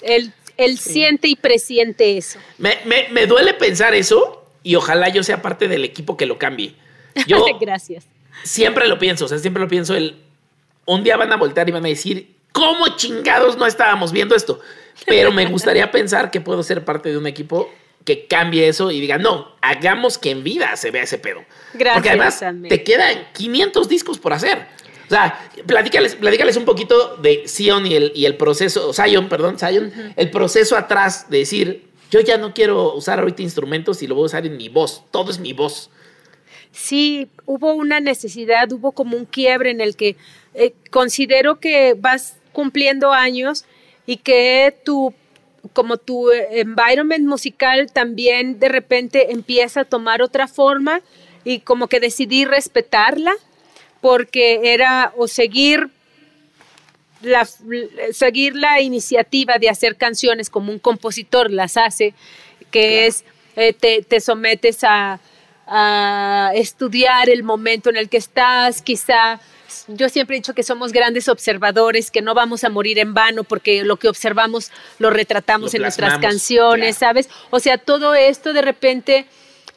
Speaker 4: Él, él siente y presiente eso.
Speaker 3: Me, me, duele pensar eso y ojalá yo sea parte del equipo que lo cambie. Yo
Speaker 4: Gracias.
Speaker 3: Siempre lo pienso, o sea, siempre lo pienso. El, un día van a voltear y van a decir, ¿cómo chingados no estábamos viendo esto? Pero me gustaría pensar que puedo ser parte de un equipo que cambie eso y diga, no, hagamos que en vida se vea ese pedo. Gracias. Porque además te quedan 500 discos por hacer. O sea, platícales, platícales un poquito de Sion y el, y el proceso, Zion, perdón, Zion, el proceso atrás de decir, yo ya no quiero usar ahorita instrumentos y lo voy a usar en mi voz, todo es mi voz.
Speaker 4: Sí, hubo una necesidad, hubo como un quiebre en el que eh, considero que vas cumpliendo años y que tu como tu environment musical también de repente empieza a tomar otra forma y como que decidí respetarla porque era o seguir la, seguir la iniciativa de hacer canciones como un compositor las hace, que es eh, te, te, sometes a, a estudiar el momento en el que estás, quizá yo siempre he dicho que somos grandes observadores, que no vamos a morir en vano porque lo que observamos lo retratamos en nuestras canciones, ¿sabes? O sea, todo esto de repente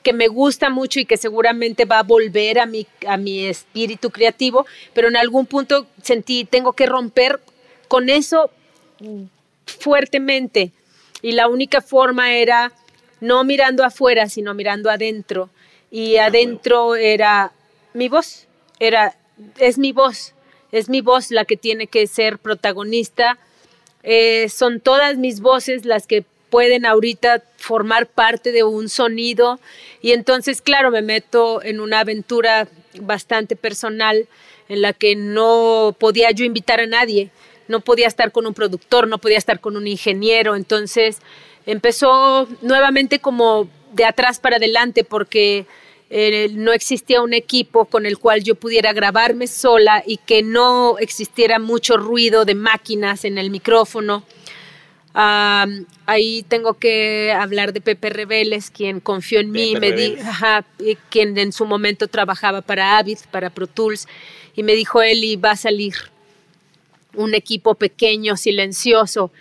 Speaker 4: que me gusta mucho y que seguramente va a volver a mi, a mi espíritu creativo, pero en algún punto sentí, tengo que romper con eso fuertemente. Y la única forma era no mirando afuera, sino mirando adentro. Y adentro era mi voz, era, es mi voz, es mi voz la que tiene que ser protagonista. Eh, son todas mis voces las que pueden ahorita formar parte de un sonido. Y entonces, claro, me meto en una aventura bastante personal en la que no podía yo invitar a nadie, no podía estar con un productor, no podía estar con un ingeniero, entonces empezó nuevamente como de atrás para adelante porque eh, no existía un equipo con el cual yo pudiera grabarme sola y que no existiera mucho ruido de máquinas en el micrófono ahí tengo que hablar de Pepe Reveles, quien confió en mí, me di, quien en su momento trabajaba para Avid, para Pro Tools, y me dijo, Eli, va a salir un equipo pequeño, silencioso,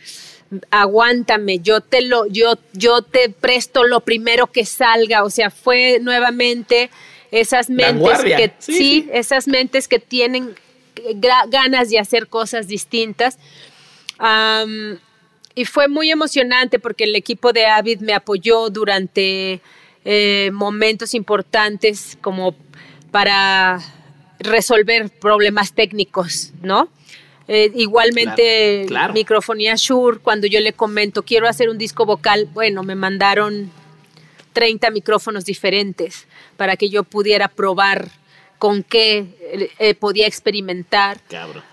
Speaker 4: aguántame, yo te lo, yo, yo te presto lo primero que salga. O sea, fue nuevamente esas mentes que sí, esas mentes que tienen ganas de hacer cosas distintas. Y fue muy emocionante porque el equipo de Avid me apoyó durante eh, momentos importantes como para resolver problemas técnicos, ¿no? Eh, igualmente, Microfonía Shure, cuando yo le comento, quiero hacer un disco vocal, bueno, me mandaron 30 micrófonos diferentes para que yo pudiera probar con qué eh, podía experimentar. Cabrón.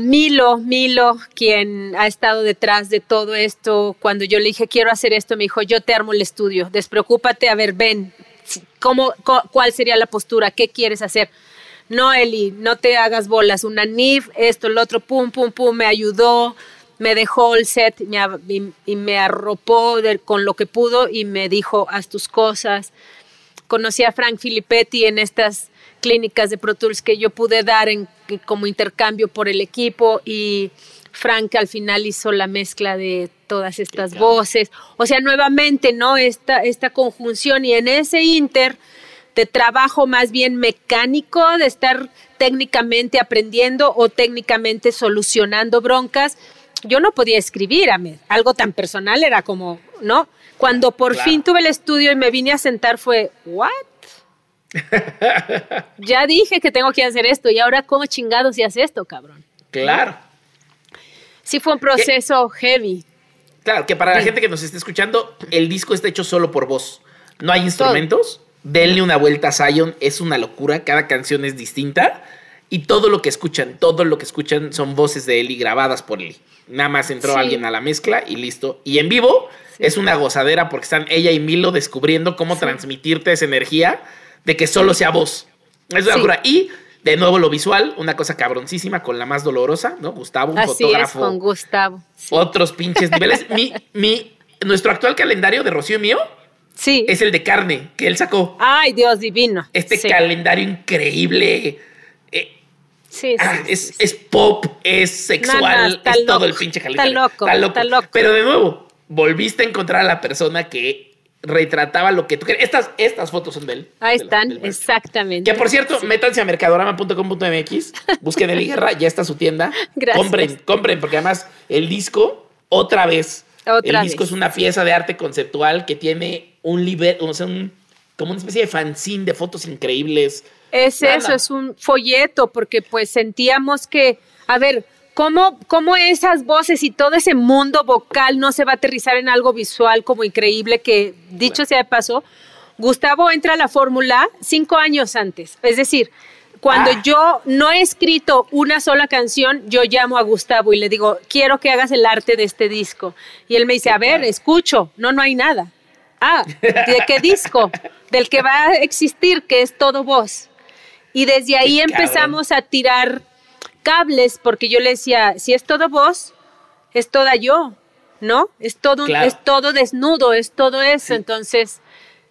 Speaker 4: Milo, Milo, quien ha estado detrás de todo esto, cuando yo le dije quiero hacer esto, me dijo yo te armo el estudio, despreocúpate, a ver, ven, ¿cómo, ¿cuál sería la postura? ¿Qué quieres hacer? No, Eli, no te hagas bolas, una NIF, esto, el otro, pum, pum, pum, me ayudó, me dejó el set y, me arropó con lo que pudo y me dijo, haz tus cosas. Conocí a Frank Filippetti en estas clínicas de Pro Tools que yo pude dar en, como intercambio por el equipo y Frank al final hizo la mezcla de todas estas voces. O sea, nuevamente, ¿no? Esta, esta conjunción y en ese inter de trabajo más bien mecánico, de estar técnicamente aprendiendo o técnicamente solucionando broncas, yo no podía escribir, a mí. algo tan personal era como, ¿no? Cuando por fin tuve el estudio y me vine a sentar fue, ¿what? ya dije que tengo que hacer esto y ahora cómo chingados y hace esto, cabrón.
Speaker 3: Claro.
Speaker 4: Sí fue un proceso heavy.
Speaker 3: Claro, que para la gente que nos esté escuchando, el disco está hecho solo por voz. No hay instrumentos. Denle una vuelta a Zion, es una locura, cada canción es distinta y todo lo que escuchan, todo lo que escuchan son voces de Eli grabadas por Eli. Nada más entró alguien a la mezcla y listo. Y en vivo es una gozadera porque están ella y Milo descubriendo cómo transmitirte esa energía de que solo sea voz. Es una locura. Y de nuevo lo visual, una cosa cabroncísima con la más dolorosa, ¿no? Gustavo, un
Speaker 4: Así
Speaker 3: fotógrafo.
Speaker 4: Es, con Gustavo.
Speaker 3: Otros pinches niveles. mi, mi, nuestro actual calendario de Rocío mío.
Speaker 4: Sí.
Speaker 3: Es el de carne que él sacó.
Speaker 4: Ay, Dios divino.
Speaker 3: Este calendario increíble. Eh,
Speaker 4: sí,
Speaker 3: ah,
Speaker 4: sí,
Speaker 3: es, es, pop, es sexual, es todo el pinche calendario.
Speaker 4: Está loco, está loco.
Speaker 3: Pero de nuevo, volviste a encontrar a la persona que retrataba lo que tú querías. Estas, estas fotos son de él.
Speaker 4: Ahí están, exactamente.
Speaker 3: Que por cierto, métanse a mercadorama.com.mx, busquen el Guerra, ya está su tienda.
Speaker 4: Gracias.
Speaker 3: Compren, compren, porque además el disco, otra vez, el disco es una pieza de arte conceptual que tiene un liber, o sea, un, como una especie de fanzine de fotos increíbles.
Speaker 4: Es eso, es un folleto, porque pues sentíamos que, a ver, ¿Cómo, ¿Cómo, esas voces y todo ese mundo vocal no se va a aterrizar en algo visual como increíble que, dicho sea de paso, Gustavo entra a la fórmula cinco años antes. Es decir, cuando ah. yo no he escrito una sola canción, yo llamo a Gustavo y le digo, quiero que hagas el arte de este disco. Y él me dice, a ver, escucho. No, no hay nada. Ah, ¿de qué disco? Del que va a existir, que es todo voz. Y desde ahí empezamos a tirar cables, porque yo le decía, si es todo vos, es toda yo, ¿no? Es todo, es todo desnudo, es todo eso. Entonces,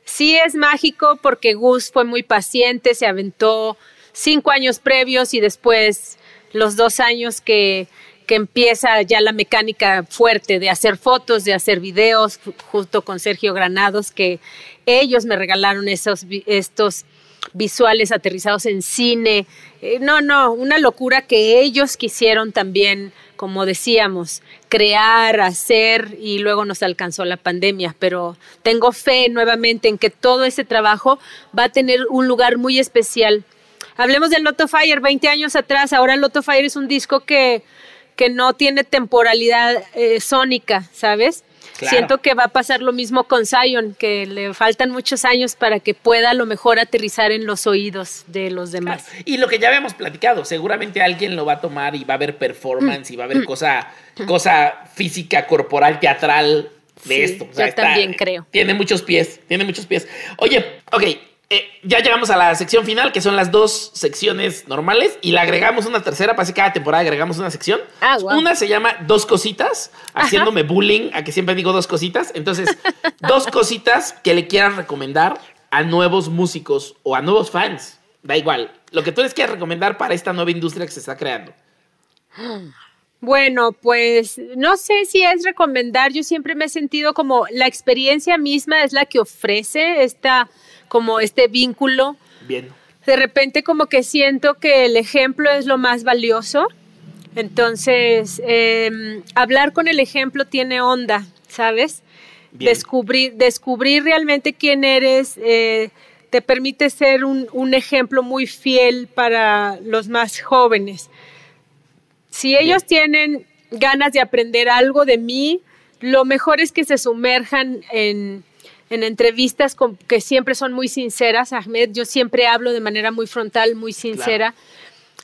Speaker 4: sí es mágico porque Gus fue muy paciente, se aventó cinco años previos y después los dos años que, que empieza ya la mecánica fuerte de hacer fotos, de hacer videos, justo con Sergio Granados, que ellos me regalaron esos, estos visuales aterrizados en cine. Eh, no, no, una locura que ellos quisieron también, como decíamos, crear, hacer y luego nos alcanzó la pandemia. Pero tengo fe nuevamente en que todo ese trabajo va a tener un lugar muy especial. Hablemos del Lotto Fire, 20 años atrás, ahora el Lotto Fire es un disco que, que no tiene temporalidad eh, sónica, ¿sabes? Siento que va a pasar lo mismo con Zion, que le faltan muchos años para que pueda a lo mejor aterrizar en los oídos de los demás.
Speaker 3: Y lo que ya habíamos platicado, seguramente alguien lo va a tomar y va a ver performance y va a ver cosa, cosa física, corporal, teatral de esto.
Speaker 4: yo también creo.
Speaker 3: Tiene muchos pies, tiene muchos pies. Oye, ok, eh, ya llegamos a la sección final, que son las dos secciones normales, y le agregamos una tercera, para cada temporada agregamos una sección.
Speaker 4: Ah,
Speaker 3: una se llama Dos Cositas, haciéndome bullying a que siempre digo dos cositas. Entonces, dos cositas que le quieras recomendar a nuevos músicos o a nuevos fans. Da igual. Lo que tú les quieras recomendar para esta nueva industria que se está creando.
Speaker 4: Bueno, pues no sé si es recomendar. Yo siempre me he sentido como la experiencia misma es la que ofrece esta como este vínculo.
Speaker 3: Bien.
Speaker 4: De repente como que siento que el ejemplo es lo más valioso. Entonces, em, hablar con el ejemplo tiene onda, ¿sabes? Descubrir, descubrir realmente quién eres eh, te permite ser un, un, ejemplo muy fiel para los más jóvenes. Si ellos tienen ganas de aprender algo de mí, lo mejor es que se sumerjan en, en entrevistas que siempre son muy sinceras, Ahmed, yo siempre hablo de manera muy frontal, muy sincera,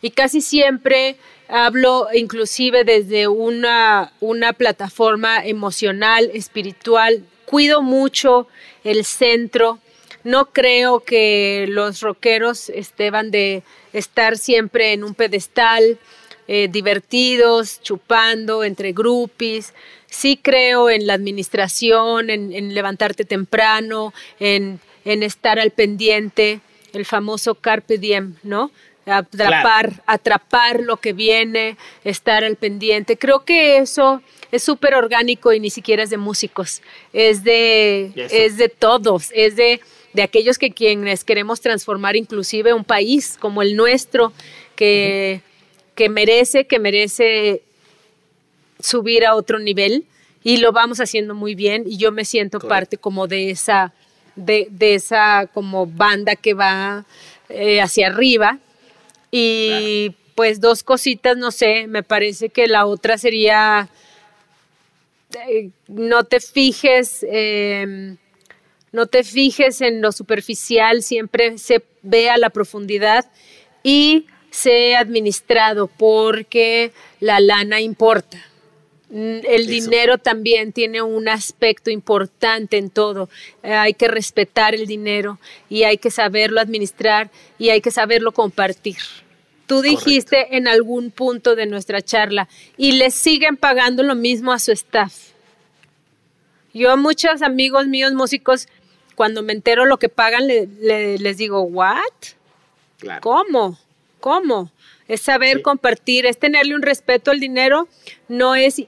Speaker 4: y casi siempre hablo inclusive desde una, una plataforma emocional, espiritual, cuido mucho el centro, no creo que los rockeros esteban de estar siempre en un pedestal, eh, divertidos, chupando entre groupies sí creo en la administración, en, levantarte temprano, en, estar al pendiente, el famoso carpe diem, ¿no? Atrapar, atrapar lo que viene, estar al pendiente. Creo que eso es súper orgánico y ni siquiera es de músicos, es de, es de todos, es de, de aquellos que quienes queremos transformar inclusive un país como el nuestro, que, que merece, que merece subir a otro nivel y lo vamos haciendo muy bien y yo me siento parte como de esa, de, esa como banda que va eh, hacia arriba. Y pues dos cositas, no sé, me parece que la otra sería eh, no te fijes, em, no te fijes en lo superficial, siempre se vea la profundidad y sé administrado porque la lana importa. El dinero también tiene un aspecto importante en todo. Eh, hay que respetar el dinero y hay que saberlo administrar y hay que saberlo compartir. Tú dijiste en algún punto de nuestra charla y le siguen pagando lo mismo a su staff. Yo a muchos amigos míos músicos, cuando me entero lo que pagan, les digo, ¿what? ¿Cómo? ¿Cómo? Es saber compartir, es tenerle un respeto al dinero, no es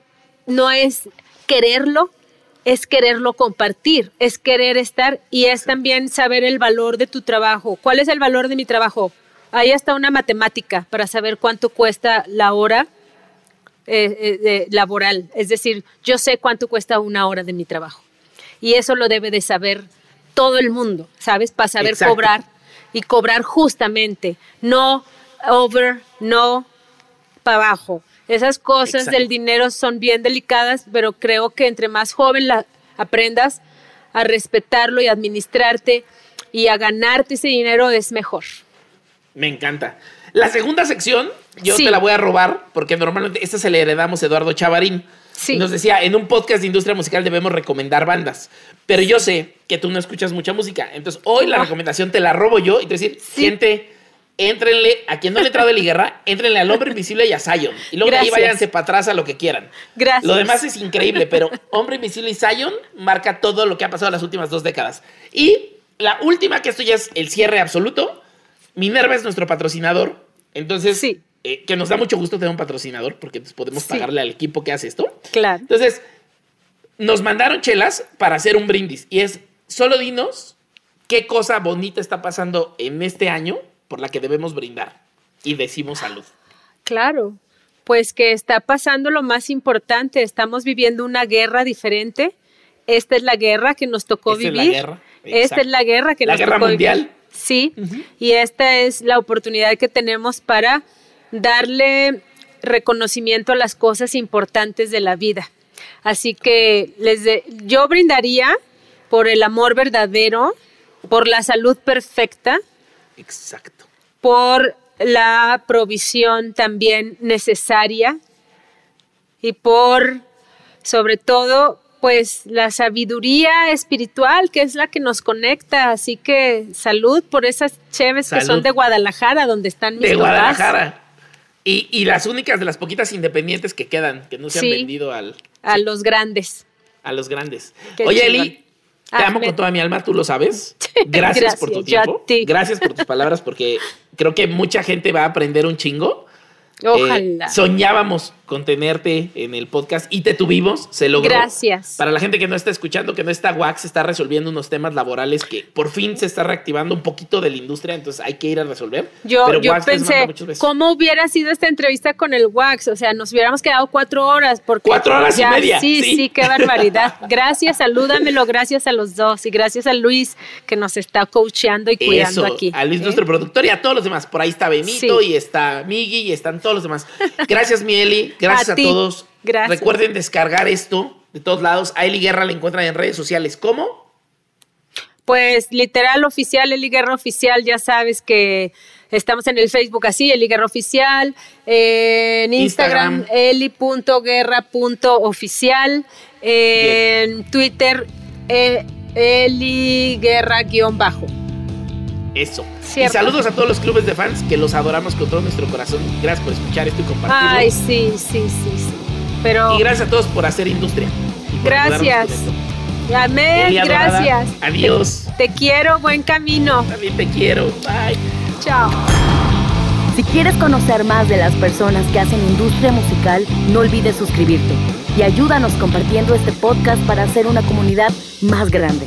Speaker 4: no es quererlo, es quererlo compartir, es querer estar y es también saber el valor de tu trabajo. ¿Cuál es el valor de mi trabajo? Ahí está una matemática para saber cuánto cuesta la hora eh, eh, laboral. Es decir, yo sé cuánto cuesta una hora de mi trabajo. Y eso lo debe de saber todo el mundo, ¿sabes? Para saber cobrar y cobrar justamente, no over, no para abajo. Esas cosas del dinero son bien delicadas, pero creo que entre más joven la aprendas a respetarlo y administrarte y a ganarte ese dinero es mejor.
Speaker 3: Me encanta. La segunda sección, yo te la voy a robar, porque normalmente esta se le heredamos a Eduardo Chavarín. Sí. Nos decía, en un podcast de industria musical debemos recomendar bandas. Pero yo sé que tú no escuchas mucha música. Entonces, hoy la recomendación te la robo yo y te decir, siente Entrenle, a quien no le ha entrado Eli Guerra, entrenle al Hombre Invisible y a Zion. Y luego de ahí váyanse para atrás a lo que quieran.
Speaker 4: Gracias.
Speaker 3: Lo demás es increíble, pero Hombre Invisible y Zion marca todo lo que ha pasado en las últimas dos décadas. Y la última, que esto ya es el cierre absoluto, Minerva es nuestro patrocinador. Entonces,
Speaker 4: sí.
Speaker 3: Eh, que nos da mucho gusto tener un patrocinador porque podemos pagarle al equipo que hace esto.
Speaker 4: Claro.
Speaker 3: Entonces, nos mandaron chelas para hacer un brindis y es solo dinos qué cosa bonita está pasando en este año por la que debemos brindar y decimos salud.
Speaker 4: Claro, pues que está pasando lo más importante, estamos viviendo una guerra diferente. Esta es la guerra que nos tocó
Speaker 3: esta
Speaker 4: vivir.
Speaker 3: Es la guerra.
Speaker 4: Esta es la guerra que
Speaker 3: la
Speaker 4: nos
Speaker 3: guerra
Speaker 4: tocó
Speaker 3: mundial.
Speaker 4: Vivir. Sí, y esta es la oportunidad que tenemos para darle reconocimiento a las cosas importantes de la vida. Así que les yo brindaría por el amor verdadero, por la salud perfecta.
Speaker 3: Exacto.
Speaker 4: Por la provisión también necesaria y por, sobre todo, pues la sabiduría espiritual que es la que nos conecta. Así que salud por esas cheves que son de Guadalajara, donde están mis
Speaker 3: De Guadalajara. Y, las únicas de las poquitas independientes que quedan, que no se han vendido al...
Speaker 4: A los grandes.
Speaker 3: A los grandes. Oye, Eli, te ah, amo con toda mi alma, tú lo sabes. Gracias, Gracias por tu tiempo. Gracias por tus palabras, porque creo que mucha gente va a aprender un chingo.
Speaker 4: Ojalá.
Speaker 3: Eh, soñábamos con tenerte en el podcast y te tuvimos, se logró.
Speaker 4: Gracias.
Speaker 3: Para la gente que no está escuchando, que no está Wax, está resolviendo unos temas laborales que por fin se está reactivando un poquito de la industria, entonces hay que ir a resolver.
Speaker 4: Yo, yo pensé, ¿cómo hubiera sido esta entrevista con el Wax? O sea, nos hubiéramos quedado cuatro horas. Porque
Speaker 3: cuatro horas y media.
Speaker 4: Sí, sí, qué barbaridad. Gracias, salúdamelo, gracias a los dos y gracias a Luis que nos está coacheando y cuidando aquí.
Speaker 3: A Luis, ¿eh? nuestro productor, y a todos los demás. Por ahí está Benito y está Migi y están todos los demás. Gracias, Mieli. Gracias a, todos.
Speaker 4: Gracias.
Speaker 3: Recuerden descargar esto de todos lados. A Eli Guerra la encuentran en redes sociales. ¿Cómo?
Speaker 4: Pues literal oficial, Eli Guerra Oficial, ya sabes que estamos en el Facebook así, Eli Guerra Oficial, en Instagram, eli.guerra.oficial, en Twitter, eh, Eli Guerra-bajo.
Speaker 3: Eso. Y saludos a todos los clubes de fans que los adoramos con todo nuestro corazón. Gracias por escuchar esto y compartirlo.
Speaker 4: Ay, sí, sí, sí, sí. Pero...
Speaker 3: Y gracias a todos por hacer industria.
Speaker 4: Gracias. Amén, gracias.
Speaker 3: Adiós.
Speaker 4: Te, te, quiero, buen camino.
Speaker 3: También te quiero. Bye.
Speaker 4: Chao.
Speaker 1: Si quieres conocer más de las personas que hacen industria musical, no olvides suscribirte y ayúdanos compartiendo este podcast para hacer una comunidad más grande.